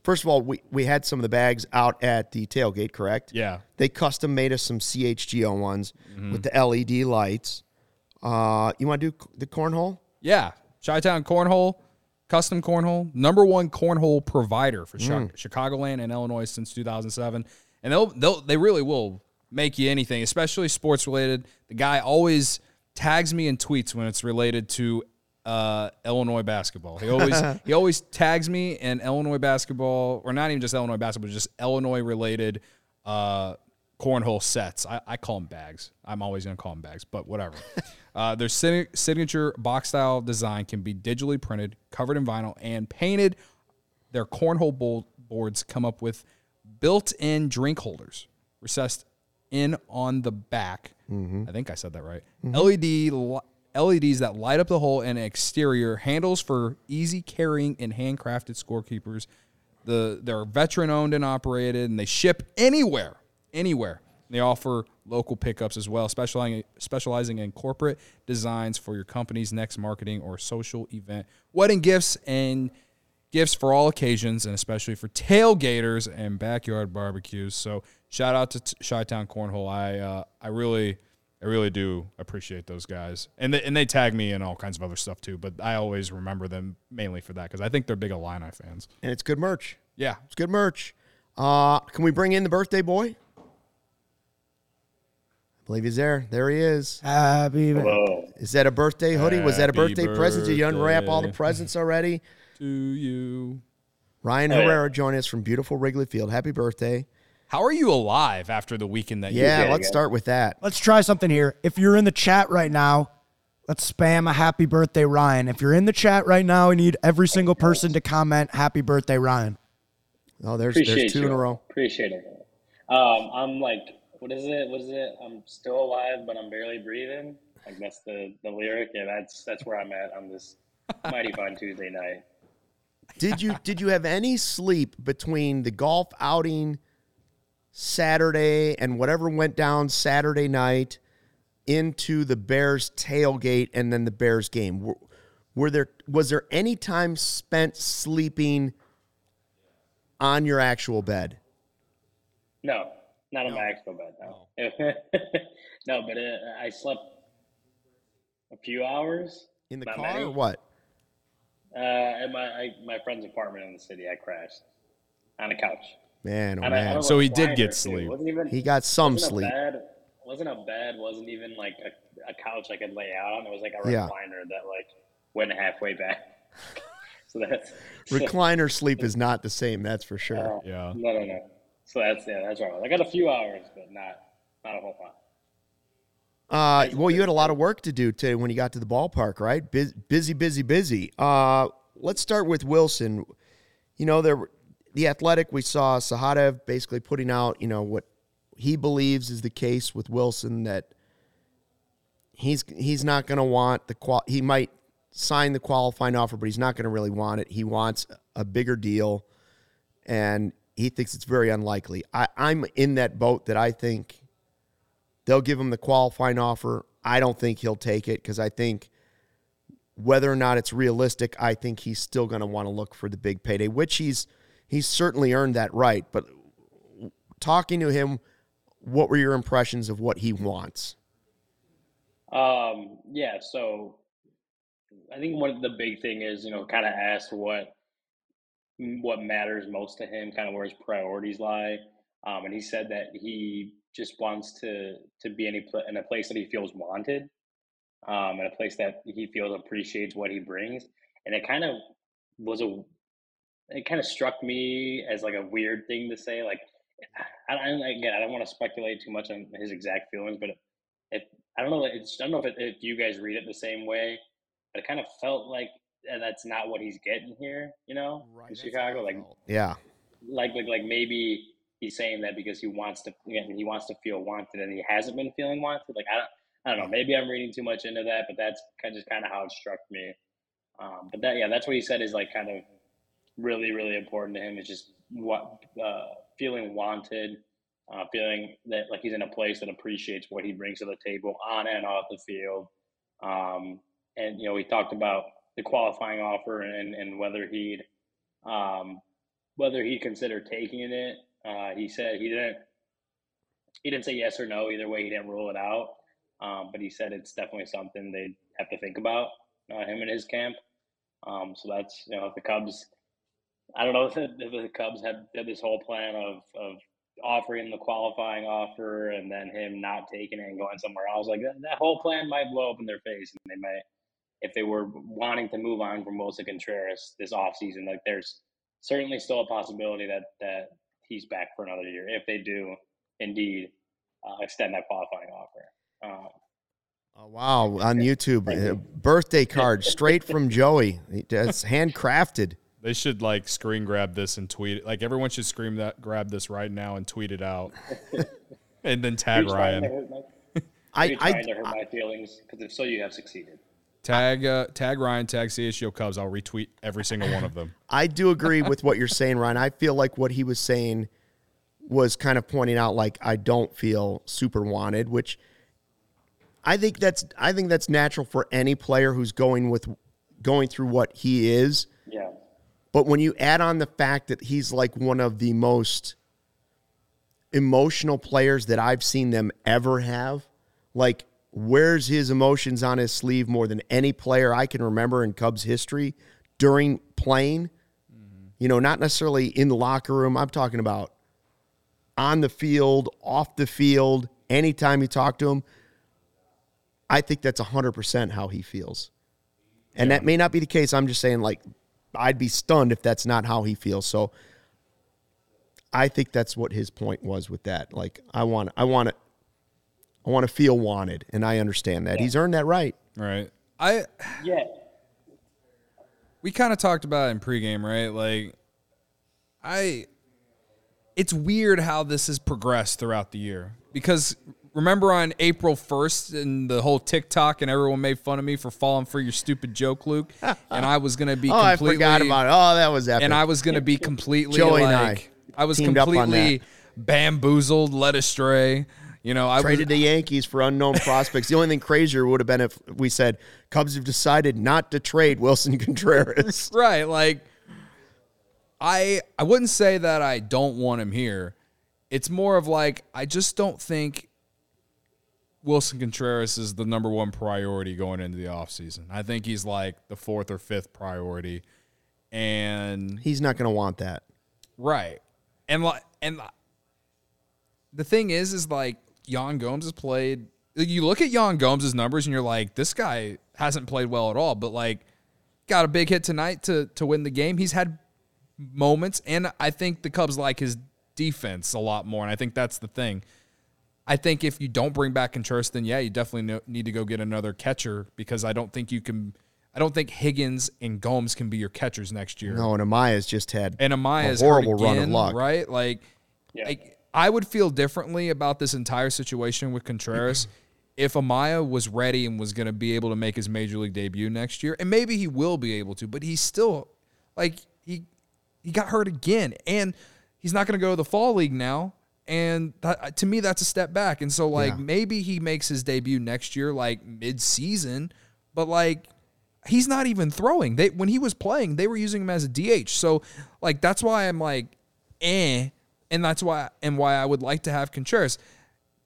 first of all, we, we had some of the bags out at the tailgate, correct? Yeah, They custom made us some CHGO ones Mm-hmm. with the LED lights. Uh, you want to do the cornhole? yeah. Chi-Town cornhole, custom cornhole, number one cornhole provider for Chi- Chicagoland and Illinois since 2007, and they'll they'll they really will make you anything, especially sports related. The guy always tags me in tweets when it's related to uh, Illinois basketball. He always he always tags me in Illinois basketball, or not even just Illinois basketball, just Illinois related uh, cornhole sets. I, I call them bags. I'm always going to call them bags, but whatever. uh, their sig- signature box style design can be digitally printed, covered in vinyl, and painted. Their cornhole boards come up with built-in drink holders recessed in on the back. I think I said that right. LED li- LEDs that light up the hole and exterior handles for easy carrying and handcrafted scorekeepers. The they're veteran owned and operated, and they ship anywhere, anywhere. They offer local pickups as well, specializing specializing in corporate designs for your company's next marketing or social event, wedding gifts, and gifts for all occasions, and especially for tailgaters and backyard barbecues. So shout out to Chi Town Cornhole. I uh, I really I really do appreciate those guys, and they, and they tag me in all kinds of other stuff too. But I always remember them mainly for that because I think they're big Illini fans. And it's good merch. Yeah, It's good merch. Uh, can we bring in the birthday boy? I believe he's there. There he is. Happy Hello. Is that a birthday hoodie? Was that a Happy birthday present? Did you unwrap all the presents already? to you. Ryan. Herrera joining us from beautiful Wrigley Field. Happy birthday. How are you alive after the weekend that you Yeah, Yeah, let's yeah. start with that. Let's try something here. If you're in the chat right now, let's spam a happy birthday, Ryan. If you're in the chat right now, we need every single person to comment happy birthday, Ryan. Oh, there's Appreciate there's two you. in a row. Appreciate it. Um, I'm like, what is it? What is it? I'm still alive, but I'm barely breathing. Like that's the the lyric. Yeah, that's that's where I'm at on this mighty fine Tuesday night. Did you did you have any sleep between the golf outing Saturday and whatever went down Saturday night into the Bears tailgate and then the Bears game? Were, were there was there any time spent sleeping on your actual bed? No, not on my actual bed. No, no, but uh, I slept a few hours In the car many. or what? uh, at my I, my friend's apartment in the city. I crashed on a couch. Man, oh And I- I man. don't So he did get sleep. Even He got some wasn't sleep. A bad, wasn't a bed, Wasn't even like a, a couch I could lay out on. It was like a Yeah. recliner that like went halfway back. so that's Recliner sleep is not the same, that's for sure. uh, Yeah. No, no, no. So that's yeah, that's right. I got a few hours, but not not a whole lot. Uh, well, you had a lot of work to do today when you got to the ballpark, right? Bus- Busy, busy, busy. Uh, let's start with Willson. You know, there were- the Athletic, we saw Sahadev basically putting out, you know, what he believes is the case with Willson that he's he's not going to want the qual. He might sign the qualifying offer, but he's not going to really want it. He wants a bigger deal, and he thinks it's very unlikely. I, I'm in that boat that I think they'll give him the qualifying offer. I don't think he'll take it because I think whether or not it's realistic, I think he's still going to want to look for the big payday, which he's he's certainly earned that right. But talking to him, what were your impressions of what he wants? Um, yeah, so I think one of the big thing is, you know, kind of ask what what matters most to him, kind of where his priorities lie. Um, and he said that he just wants to to be in a, in a place that he feels wanted, um, in a place that he feels appreciates what he brings. And it kind of was a, it kind of struck me as like a weird thing to say. Like, I, I again, I don't want to speculate too much on his exact feelings, but if I don't know, it's, I don't know if, it, if you guys read it the same way, but it kind of felt like and that's not what he's getting here, you know, right, in Chicago. Like, yeah, like like like maybe he's saying that because he wants to again, he wants to feel wanted and he hasn't been feeling wanted. Like I don't I don't know, maybe I'm reading too much into that, but that's kind of just kind of how it struck me. Um, but that yeah, that's what he said is like kind of really really important to him is just what uh, feeling wanted. Uh, feeling that like he's in a place that appreciates what he brings to the table on and off the field. Um, and you know, we talked about the qualifying offer and, and whether he'd um, whether he'd consider taking it. Uh, he said he didn't he didn't say yes or no either way. He didn't rule it out, um, but he said it's definitely something they'd have to think about uh, him and his camp. Um, so that's you know if the Cubs. I don't know if the, Cubs had, had this whole plan of of offering the qualifying offer and then him not taking it and going somewhere else. Like that, that whole plan might blow up in their face, and they might if they were wanting to move on from Willson Contreras this offseason, like there's certainly still a possibility that that he's back for another year if they do indeed uh, extend that qualifying offer. Um, oh, wow, on YouTube, uh, birthday card straight from Joey. It's handcrafted. They should like screen grab this and tweet it. Like everyone should scream that, grab this right now and tweet it out, and then tag Ryan. I, I, to hurt my feelings because if so, you have succeeded. Tag uh, tag Ryan, tag CHGO Cubs. I'll retweet every single one of them. I do agree with what you're saying, Ryan. I feel like what he was saying was kind of pointing out like I don't feel super wanted, which I think that's I think that's natural for any player who's going with going through what he is. But when you add on the fact that he's like one of the most emotional players that I've seen them ever have, like wears his emotions on his sleeve more than any player I can remember in Cubs history during playing. Mm-hmm. You know, not necessarily in the locker room. I'm talking about on the field, off the field, anytime you talk to him. I think that's 100% how he feels. And yeah. that may not be the case. I'm just saying, like, I'd be stunned if that's not how he feels. So I think that's what his point was with that. Like, I want, I want to I want to feel wanted, and I understand that. Yeah. He's earned that right. Right. I yeah. We kind of talked about it in pregame, right? Like, I. It's weird how this has progressed throughout the year because remember on April 1st and the whole TikTok and everyone made fun of me for falling for your stupid joke, Luke. and I was going to be oh, completely. I forgot about it. Oh, that was epic. And I was going to be completely Joey like, I, I was completely bamboozled, led astray. You know, I traded was, the Yankees for unknown prospects. The only thing crazier would have been if we said Cubs have decided not to trade Willson Contreras. right, like I I wouldn't say that I don't want him here. It's more of like I just don't think Willson Contreras is the number one priority going into the offseason. I think he's like the fourth or fifth priority. And he's not going to want that. Right. And like and the thing is is like Yan Gomes has played. You look at Yan Gomes' numbers and you're like, this guy hasn't played well at all. But like, got a big hit tonight to to win the game. He's had moments, and I think the Cubs like his defense a lot more. And I think that's the thing. I think if you don't bring back Contreras, then yeah, you definitely need to go get another catcher because I don't think you can. I don't think Higgins and Gomes can be your catchers next year. No, and Amaya's just had And Amaya's A horrible hurt run of luck. right? Like, Yeah. like I would feel differently about this entire situation with Contreras if Amaya was ready and was going to be able to make his major league debut next year, and maybe he will be able to, but he's still like he he got hurt again, and he's not going to go to the fall league now. And that, to me, that's a step back. And so, like, Yeah. maybe he makes his debut next year, like mid season, but like he's not even throwing. They when he was playing, they were using him as a DH. So like that's why I'm like, eh, and that's why and why I would like to have Contreras.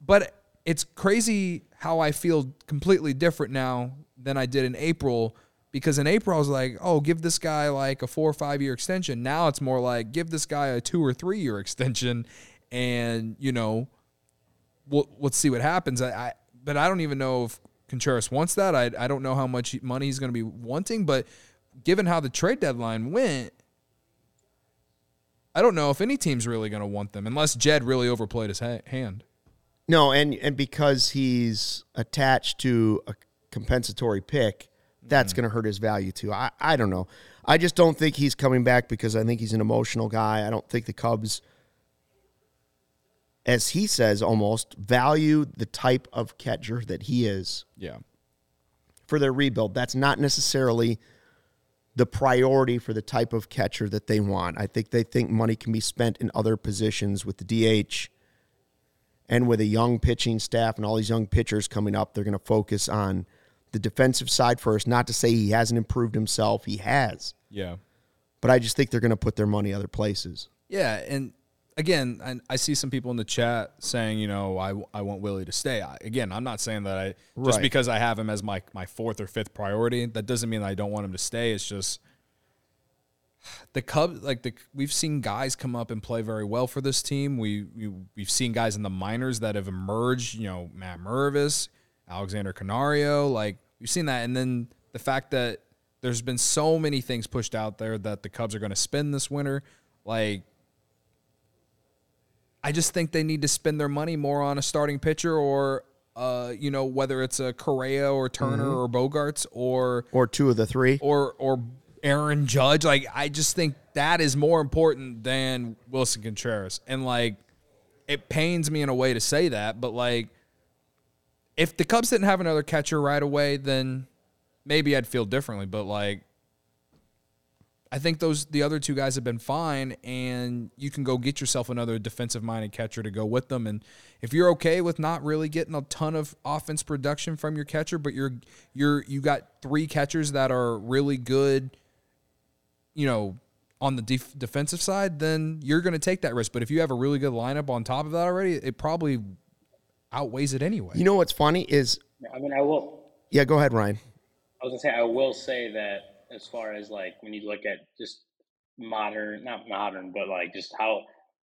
But it's crazy how I feel completely different now than I did in April. Because in April I was like, oh, give this guy like a four or five year extension. Now it's more like give this guy a two or three year extension, and you know, we'll let's see what happens. I, I but I don't even know if Contreras wants that. I I don't know how much money he's going to be wanting, but given how the trade deadline went, I don't know if any team's really going to want them unless Jed really overplayed his ha- hand. No, and and because he's attached to a compensatory pick, that's Mm-hmm. going to hurt his value too. I I don't know. I just don't think he's coming back because I think he's an emotional guy. I don't think the Cubs as he says almost value the type of catcher that he is Yeah. for their rebuild. That's not necessarily the priority for the type of catcher that they want. I think they think money can be spent in other positions with the DH and with a young pitching staff and all these young pitchers coming up. They're going to focus on the defensive side first. Not to say he hasn't improved himself, he has. Yeah. But I just think they're going to put their money other places. Yeah, and again, I, I see some people in the chat saying, you know, I, I want Willie to stay. I, again, I'm not saying that I just because I have him as my my fourth or fifth priority, that doesn't mean that I don't want him to stay. It's just the Cubs, like the we've seen guys come up and play very well for this team. We, we we've seen guys in the minors that have emerged. You know, Matt Mervis, Alexander Canario, like we've seen that, and then the fact that there's been so many things pushed out there that the Cubs are going to spend this winter, like I just think they need to spend their money more on a starting pitcher or uh, you know, whether it's a Correa or Turner or Bogaerts or Or two of the three. or or Aaron Judge. Like I just think that is more important than Willson Contreras. And like it pains me in a way to say that, but like if the Cubs didn't have another catcher right away, then maybe I'd feel differently. But like I think those the other two guys have been fine, and you can go get yourself another defensive minded catcher to go with them. And if you're okay with not really getting a ton of offense production from your catcher, but you're you're you got three catchers that are really good, you know, on the def- defensive side, then you're going to take that risk. But if you have a really good lineup on top of that already, it probably outweighs it anyway. You know what's funny is, I mean, I will. yeah, go ahead, Ryan. I was gonna say I will say that as far as like when you look at just modern, not modern, but like just how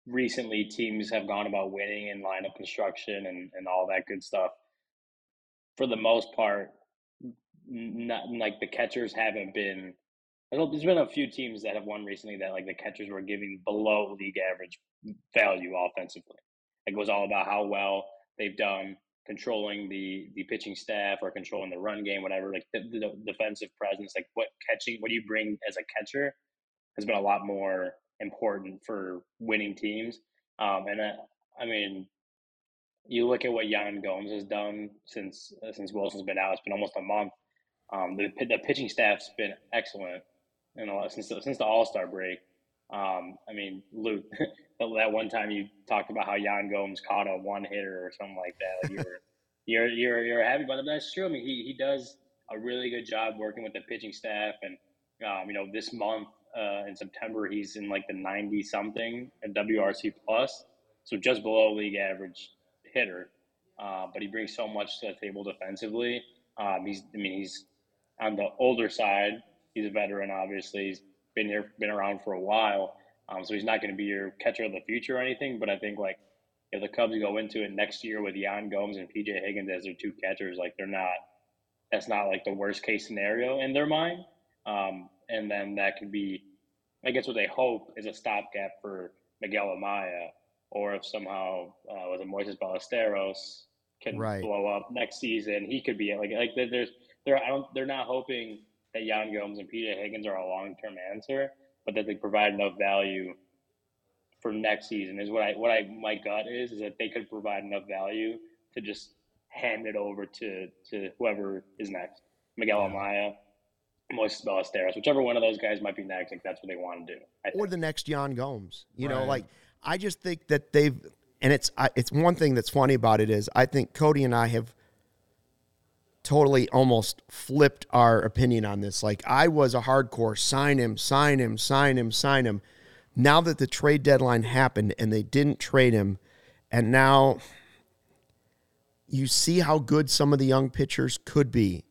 recently teams have gone about winning and lineup construction and, and all that good stuff. For the most part, not like the catchers haven't been. I know There's been a few teams that have won recently that like the catchers were giving below league average value offensively. Like It was all about how well they've done controlling the the pitching staff or controlling the run game, whatever. Like the, the defensive presence, like what catching, what do you bring as a catcher, has been a lot more important for winning teams. Um, and uh, I mean, you look at what Yan Gomes has done since uh, since Willson's been out. It's been almost a month. Um, the the pitching staff's been excellent, and since the, since the All Star break. Um, I mean, Luke, that one time you talked about how Yan Gomes caught a one hitter or something like that. Like you were, you're you're you're happy about it. But that's true. I mean, he he does a really good job working with the pitching staff, and um, you know, this month uh, in September he's in like the ninety something at WRC plus, so just below league average hitter. Uh, but he brings so much to the table defensively. Um, he's I mean he's on the older side. He's a veteran, obviously. He's been here, been around for a while. Um, so he's not going to be your catcher of the future or anything. But I think like if the Cubs go into it next year with Yan Gomes and PJ Higgins as their two catchers, like they're not. That's not like the worst case scenario in their mind. Um, and then that could be, I guess, what they hope is a stopgap for Miguel Amaya, or if somehow uh, with a Moises Ballesteros can Right. blow up next season, he could be like like there's they're I don't they're not hoping that Yan Gomes and PJ Higgins are a long term answer, but that they provide enough value for next season is what I what I my gut is is that they could provide enough value to just hand it over to to whoever is next, Miguel Yeah. Amaya, Moises Ballesteros, whichever one of those guys might be next. Like that's what they want to do. I or the next Yan Gomes. You know, like I just think that they've and it's I, it's one thing that's funny about it is I think Cody and I have totally almost flipped our opinion on this. Like I was a hardcore sign him, sign him, sign him, sign him. Now that the trade deadline happened and they didn't trade him, and now you see how good some of the young pitchers could be,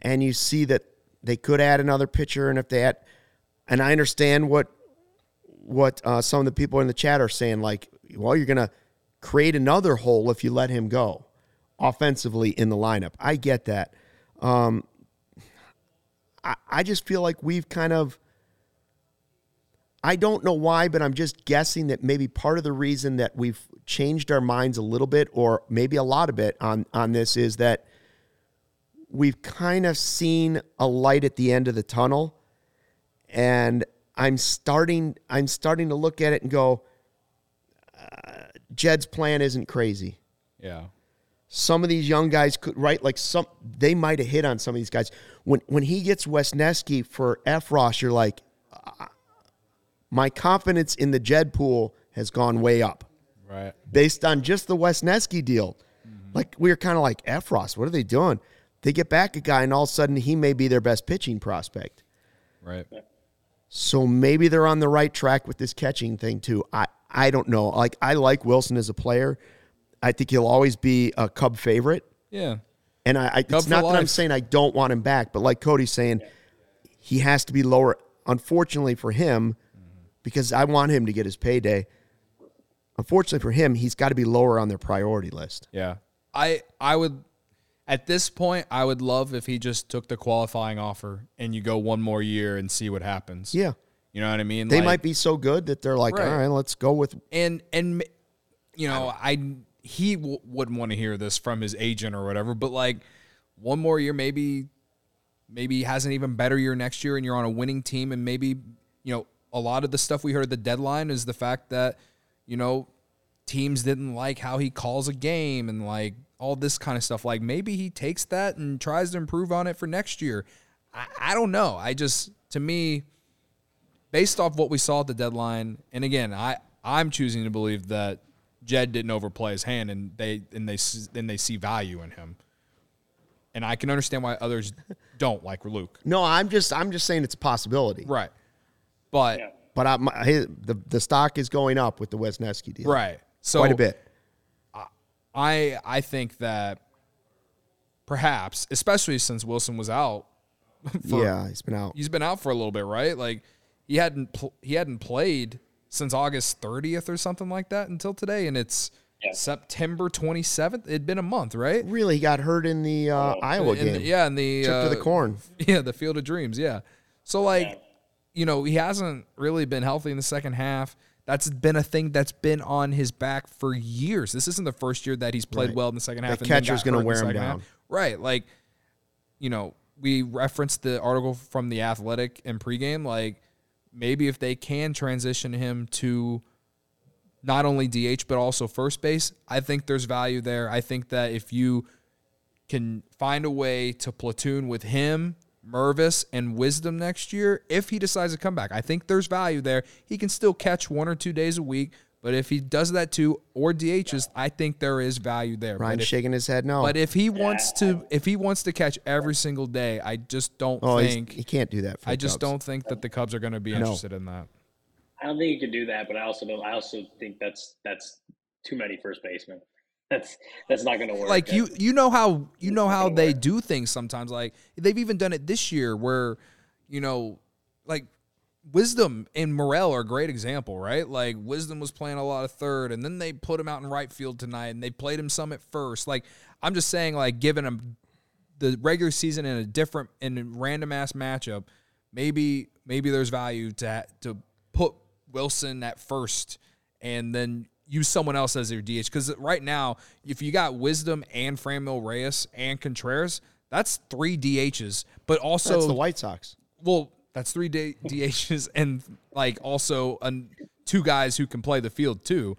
and you see that they could add another pitcher, and if they had, and I understand what what uh, some of the people in the chat are saying, like, well, you're gonna create another hole if you let him go offensively in the lineup. I get that. Um, I, I just feel like we've kind of. I don't know why, but I'm just guessing that maybe part of the reason that we've changed our minds a little bit, or maybe a lot of it on on this, is that we've kind of seen a light at the end of the tunnel, and I'm starting I'm starting to look at it and go, uh, Jed's plan isn't crazy Yeah. Some of these young guys could right like some they might have hit on some of these guys when when he gets Wesneski for Effross you're like my confidence in the Jed pool has gone way up Right. based on just the Wesneski deal mm-hmm. like we are kind of like Effross what are they doing they get back a guy and all of a sudden he may be their best pitching prospect Right. so maybe they're on the right track with this catching thing too. I I don't know. Like I like Willson as a player. I think he'll always be a Cub favorite. Yeah. And I, I it's not that I'm saying I don't want him back, but like Cody's saying, he has to be lower. Unfortunately for him, because I want him to get his payday. Unfortunately for him, he's got to be lower on their priority list. Yeah. I I would at this point I would love if he just took the qualifying offer and you go one more year and see what happens. Yeah, You know what I mean? they Like- might be so good that they're like, Right. all right, let's go with. and and you know I, he w- wouldn't want to hear this from his agent or whatever, but like one more year, maybe maybe he has an even better year next year, and you're on a winning team, and maybe you know a lot of the stuff we heard at the deadline is the fact that you know teams didn't like how he calls a game and like all this kind of stuff. Like maybe he takes that and tries to improve on it for next year. I, I don't know. I just to me based off what we saw at the deadline, and again, I I'm choosing to believe that Jed didn't overplay his hand, and they and they s- and they see value in him, and I can understand why others don't like Luke, No, I'm just I'm just saying it's a possibility. right? But Yeah. But I, my, his, the the stock is going up with the Wesneski deal. right, so quite a bit. I I think that perhaps, especially since Willson was out, for, yeah, he's been out. he's been out for a little bit, right? Like he hadn't pl- he hadn't played since August 30th or something like that until today, and it's Yeah. September 27th. It'd been a month, right? Really, he got hurt in the uh, Iowa In game. the- yeah, in the Trip to the uh, corn. Yeah, the Field of Dreams. Yeah. So like, Yeah. you know, he hasn't really been healthy in the second half. That's been a thing that's been on his back for years. This isn't the first year that he's played Right. well in the second half. The and then gonna hurt in the wear him second half. down. Right. Like, you know, we referenced the article from the Athletic in pregame. Like, maybe if they can transition him to not only DH but also first base, I think there's value there. I think that if you can find a way to platoon with him, Mervis, and Wisdom next year, if he decides to come back, I think there's value there. He can still catch one or two days a week, but if he does that too, or DHs, I think there is value there. Ryan's but if, shaking his head no. but if he wants to, if he wants to catch every single day, I just don't oh, think. he can't do that. For I the just Cubs. don't think that the Cubs are going to be No. interested in that. I don't think he could do that, but I also don't. I also think that's that's too many first basemen. That's that's not going to work. like you you know how you know how they work. do things sometimes like they've even done it this year where you know like wisdom and morel are a great example right like wisdom was playing a lot of third and then they put him out in right field tonight and they played him some at first like i'm just saying like giving him the regular season in a different in a random ass matchup maybe maybe there's value to to put wilson at first and then use someone else as your DH. Because right now, if you got Wisdom and Franmil Reyes and Contreras, That's three DHs, but also That's the White Sox. well, that's three D- DHs and like also an, two guys who can play the field too.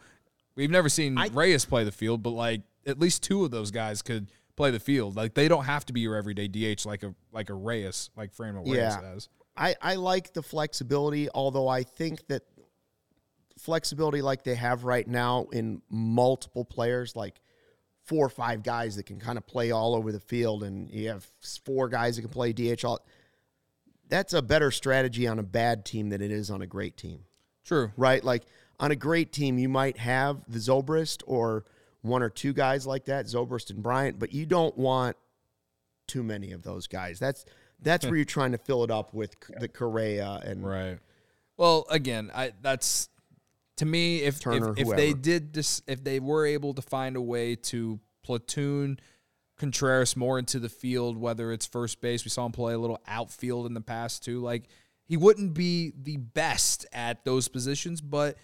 We've never seen I- Reyes play the field, but like at least two of those guys could play the field. Like they don't have to be your everyday DH like a like a Reyes, like Franmil Reyes Yeah. has. I, I like the flexibility, although I think that flexibility like they have right now in multiple players, like four or five guys that can kind of play all over the field, and you have four guys that can play DH. All, that's a better strategy on a bad team than it is on a great team, True. right? Like on a great team, you might have the Zobrist or one or two guys like that, Zobrist and Bryant, but you don't want too many of those guys. That's that's where you're trying to fill it up with the Correa and Right. Well, again, I that's to me if Turner, if, if they did this if they were able to find a way to platoon Contreras more into the field, whether it's first base, we saw him play a little outfield in the past too. Like he wouldn't be the best at those positions, but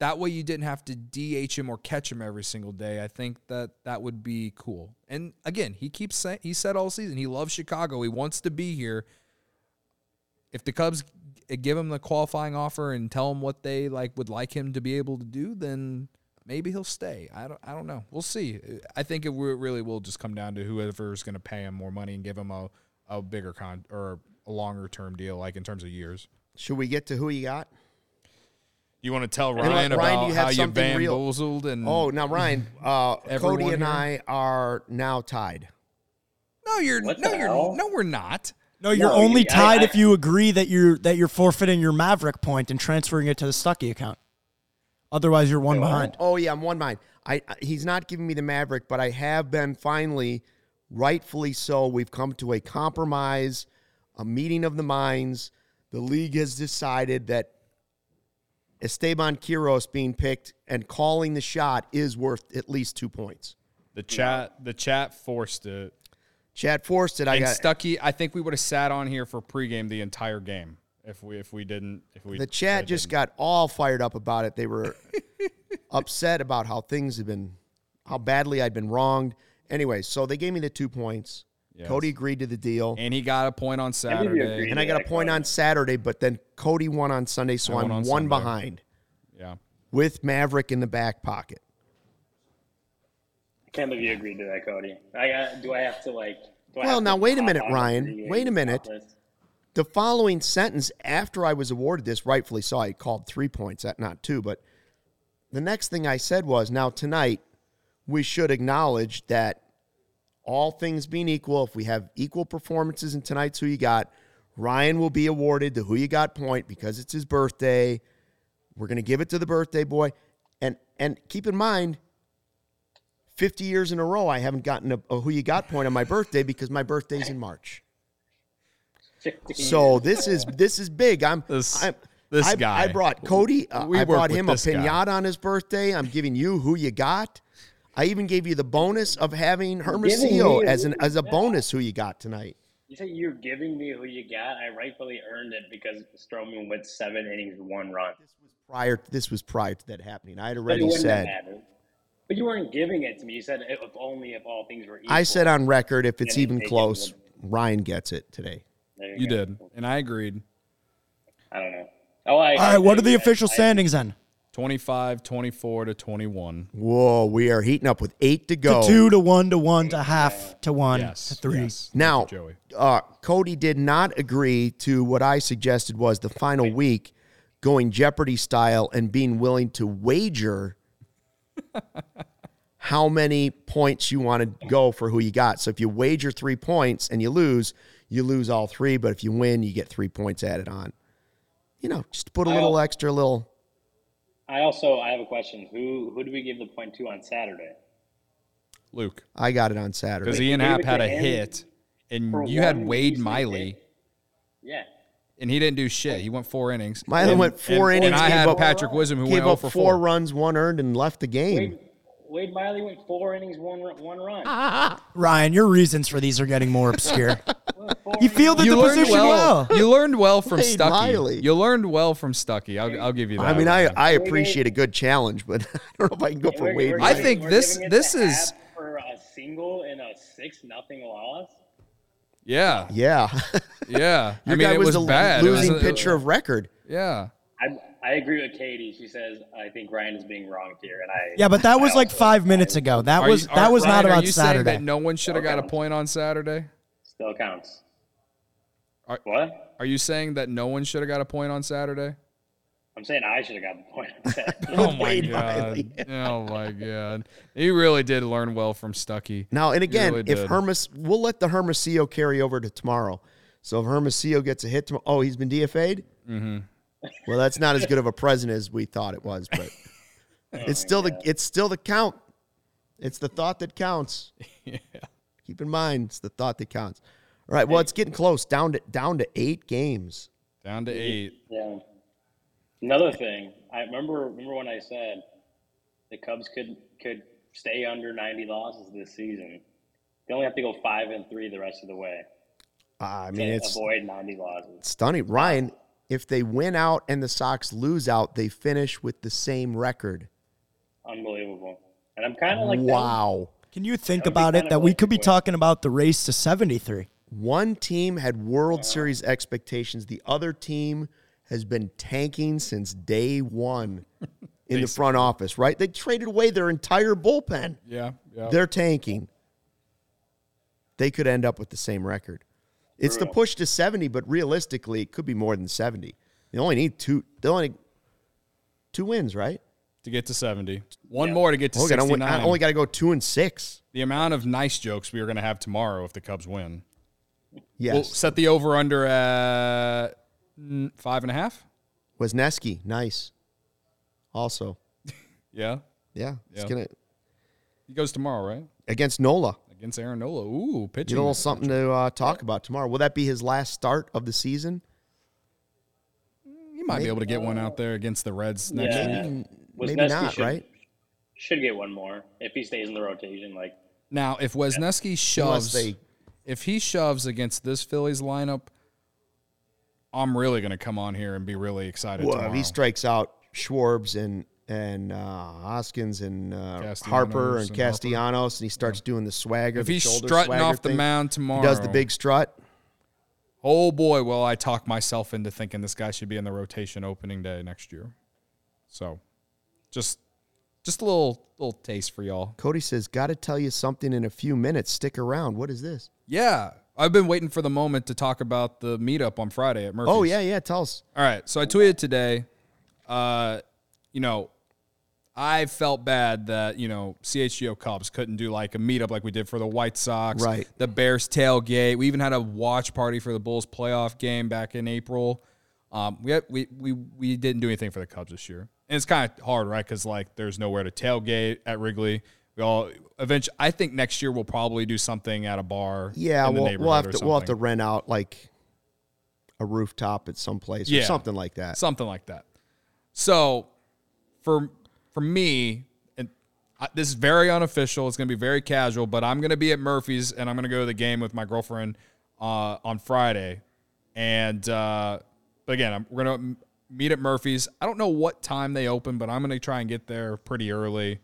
that way you didn't have to DH him or catch him every single day. I think that that would be cool. And again, he keeps saying he said all season he loves Chicago. He wants to be here if the Cubs give him the qualifying offer and tell him what they like would like him to be able to do, then maybe he'll stay. I don't. I don't know. We'll see. I think it really will just come down to whoever's going to pay him more money and give him a a bigger con or a longer term deal, like in terms of years. Should we get to who you got? You want to tell Ryan, Ryan do about you have how you something real? bamboozled and Oh, now Ryan, uh, Cody and here? I are now tied. no, you're What no, you're hell? no, we're not. No, you're No, only I- tied I- if you agree that you're that you're forfeiting your Maverick point and transferring it to the Stucky account. Otherwise, you're one Wait, behind. Oh yeah, I'm one behind. I I- he's not giving me the Maverick, but I have been finally, rightfully so. We've come to a compromise, a meeting of the minds. The league has decided that Esteban Quiroz being picked and calling the shot is worth at least two points. The chat, the chat forced it. Chad forced it. I and got Stucky, I think we would have sat on here for pregame the entire game if we if we didn't if we the chat just didn't. got all fired up about it. They were upset about how things had been, how badly I'd been wronged. Anyway, so they gave me the two points. Yes. Cody agreed to the deal, and he got a point on Saturday. and I got a point on Saturday. But then Cody won on Sunday, so I won I'm on one Sunday. behind Yeah, with Maverick in the back pocket. I can't believe you agreed to that, Cody. I uh, do. I have to like. Do I Well, have now, to wait a minute, Ryan. Wait a minute. top list? The following sentence after I was awarded this, rightfully so, I called three points, not two. But the next thing I said was, now tonight we should acknowledge that all things being equal, if we have equal performances in tonight's Who You Got, Ryan will be awarded the Who You Got point because it's his birthday. We're going to give it to the birthday boy. And and keep in mind, 50 years in a row, I haven't gotten a, a Who You Got point on my birthday because my birthday's in March. 15 So this is this is big. I'm This- I'm, this I, guy. I brought Cody. Uh, We I brought him a this guy. pinata on his birthday. I'm giving you who you got. I even gave you the bonus of having Hermosillo as an as a bonus who you got tonight. You say you're giving me who you got. I rightfully earned it because Stroman went seven innings, one run. This was Prior, this was prior to that happening. I had already wouldn't said. But you weren't giving it to me. You said if only if all things were equal. I said on record, if it's even take it close, Ryan gets it today. There you did, and I agreed. I don't know. Oh, I, All right, what are the official I- standings then? 25, 24 to 21. Whoa, we are heating up with eight to go. To two to one to one to half to one Yes. to three. yes. Now, Joey. uh, Cody did not agree to what I suggested was the final week going Jeopardy style and being willing to wager how many points you want to go for who you got. So if you wager three points and you lose, you lose all three. But if you win, you get three points added on. You know, just put a little I'll- extra little. I also I have a question. Who who do we give the point to on Saturday? Luke. I got it on Saturday. Because Ian Happ had a hit, and you had Wade Miley. Yeah. and he didn't do shit. He went four innings. Miley and, went four and, innings, And I had Patrick Wisdom who Gave went 0 up for four four. runs, one earned, and left the game. Wade, Wade Miley went four innings, one run- one run. Ryan, your reasons for these are getting more obscure. You fielded You the position well. well. You learned well from Wade Stucky. Miley. You learned well from Stucky. I'll, I'll give you that. I mean, I. I appreciate a good challenge, but I don't know if I can go for We're- Wade. we're I think we're this- this is- Happ for a single and a six nothing loss. Yeah, Yeah. yeah. Your I mean, guy it was, was, the bad. It was losing a- pitcher of record. Yeah, I I agree with Katie. She says I think Ryan is being wronged here, and I Yeah, but that was I like five minutes ago. That Are was you- that are- was not Ryan, are about you Saturday. that no one should have got a point on Saturday. still counts. Are- what? Are you saying that no one should have got a point on Saturday? I'm saying I should have got the point. Oh my god! Oh my god! He really did learn well from Stuckey. Now, and again, really if did. Hermes, we'll let the Hermosillo carry over to tomorrow. So if Hermosillo gets a hit tomorrow, oh, he's been DFA'd? Mm-hmm. Well, that's not as good of a present as we thought it was, but it's still the it's still the count. It's the thought that counts. yeah. Keep in mind, it's the thought that counts. All right, well, it's getting close. Down to down to eight games. Down to eight. yeah. Another thing, I remember remember when I said the Cubs could could stay under 90 losses this season. They only have to go five and three the rest of the way Uh, I to mean, it's avoid 90 losses. stunning. Ryan, if they win out and the Sox lose out, they finish with the same record. Unbelievable. And I'm kind of like wow. Can you think That about it that we could be talking about the race to 73? One team had World Series expectations. The other team has been tanking since day one in the front office, right? They traded away their entire bullpen. Yeah. Yeah. They're tanking. They could end up with the same record. It's the push to 70, but realistically, it could be more than 70. They only need two. They only two wins, right? to get to seventy. One more to get to Okay, I only- sixty-nine. I only got to go two and six. the amount of nice jokes we are going to have tomorrow if the Cubs win. Yes. We'll set the over under at five and a half. Was Wesneski, nice. Also, Yeah. yeah, it's Yeah. gonna He goes tomorrow, right? against Nola. Against Aaron Nola. Ooh, Get pitching. a little something to uh, talk about tomorrow. Will that be his last start of the season? You might be able to get one out there against the Reds next Yeah. week. Maybe Wesneski not, should- right? Should get one more if he stays in the rotation. Like Now, if Wesneski Unless shoves, they if he shoves against this Phillies lineup, I'm really going to come on here and be really excited well, if he strikes out Schwarbs and and uh, Hoskins and uh, Harper and and Castellanos, and he starts doing the swagger. if the he's strutting off the thing, mound he tomorrow, does the big strut. Oh boy, well I talk myself into thinking this guy should be in the rotation opening day next year. So, just just a little little taste for y'all. Cody says, "Got to tell you something in a few minutes. Stick around. What is this? Yeah, I've been waiting for the moment to talk about the meetup on Friday at Murphy's. Oh yeah, yeah. Tell us. All right. So I tweeted today, uh, you know, I felt bad that, you know, CHGO Cubs couldn't do like a meetup like we did for the White Sox, Right. the Bears tailgate. We even had a watch party for the Bulls playoff game back in April. Um, we, had, we, we, we didn't do anything for the Cubs this year. And it's kind of hard, right? Because like there's nowhere to tailgate at Wrigley. We all eventually, I think next year we'll probably do something at a bar. Yeah, in we'll, we'll have to we'll have to rent out like a rooftop at some place or something like that. something like that. So, for for me, and I, this is very unofficial. It's going to be very casual, but I'm going to be at Murphy's and I'm going to go to the game with my girlfriend uh, on Friday. And uh, but again, I'm, we're going to meet at Murphy's. I don't know what time they open, but I'm going to try and get there pretty early.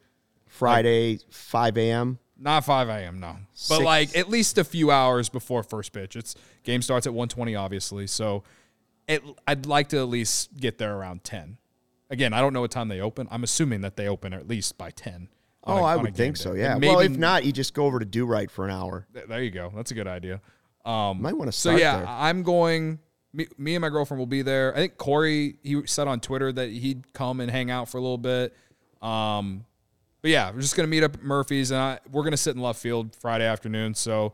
Friday, five a.m. Not 5 a.m. No, but Six- like at least a few hours before first pitch. It's game starts at 1:20, obviously. So, it, I'd like to at least get there around 10. Again, I don't know what time they open. I'm assuming that they open at least by 10. Oh, a- I would think day. so. Yeah. Maybe, well, if not, you just go over to Do Right for an hour. th- there you go. That's a good idea. Um, Might want to so yeah, there. I'm going. Me, me and my girlfriend will be there. I think Corey he said on Twitter that he'd come and hang out for a little bit. Um, but yeah, we're just gonna meet up at Murphy's, and I, we're gonna sit in left field Friday afternoon. So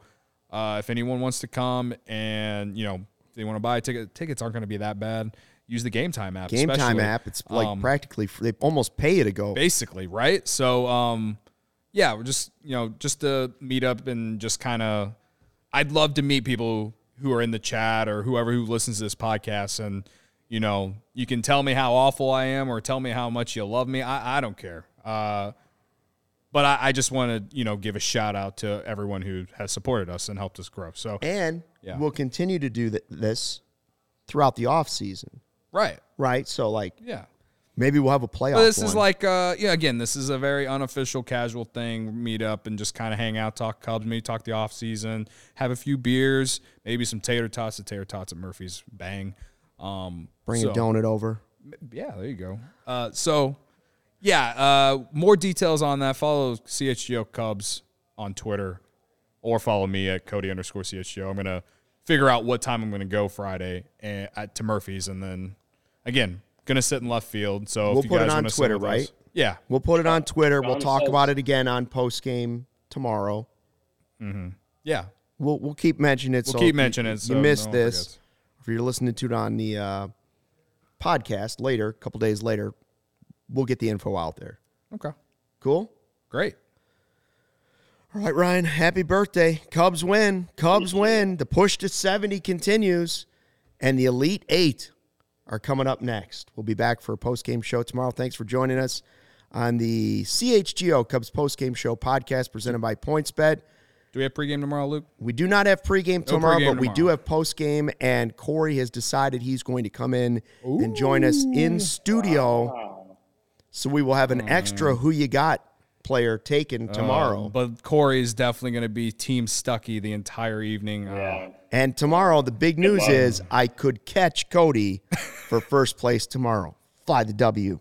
uh, if anyone wants to come and you know if they want to buy a ticket, tickets aren't gonna be that bad. Use the Game Time app. Game Time app. It's like Um, practically they almost pay you to go. basically, right? So, um, yeah, we're just you know just to meet up and just kind of. I'd love to meet people who are in the chat or whoever who listens to this podcast, and you know you can tell me how awful I am or tell me how much you love me. I, I don't care. Uh, but I, I just want to you know give a shout out to everyone who has supported us and helped us grow. So and Yeah. we'll continue to do th- this throughout the off season, right, right? So like yeah. Maybe we'll have a playoff. But this is like, uh, yeah, again, this is a very unofficial, casual thing. Meet up and just kind of hang out, talk Cubs, maybe talk the off season, have a few beers, maybe some tater tots. The tater tots at Murphy's, bang. Um, bring so- a donut over. Yeah, there you go. Uh, so, yeah, uh, more details on that. Follow CHGO Cubs on Twitter or follow me at Cody underscore CHGO. I'm going to figure out what time I'm going to go Friday and, at, to Murphy's. And then, again, going to sit in left field. So We'll if you put it guys on wanna sit Twitter, with us- right? Yeah. We'll put it on Twitter. We'll talk about it again on post game tomorrow. Yeah. We'll we'll keep mentioning it. We'll so keep if you- mentioning it so you missed no this, forgets. if you're listening to it on the uh, podcast later, a couple days later, we'll get the info out there. Okay. Cool. Great. All right, Ryan. Happy birthday. Cubs win. Cubs win. The push to 70 continues, and the Elite Eight are coming up next. We'll be back for a post game show tomorrow. Thanks for joining us on the CHGO Cubs post game show podcast presented by PointsBet. Do we have pregame tomorrow, Luke? We do not have pregame tomorrow, pregame but we do tomorrow. have postgame, and Corey has decided he's going to come in and join us in studio. Wow. So we will have an extra mm. who you got player taken tomorrow. Um, but Corey is definitely going to be Team Stucky the entire evening. Uh, Yeah. And tomorrow, the big news is I could catch Cody for first place tomorrow. Fly the W.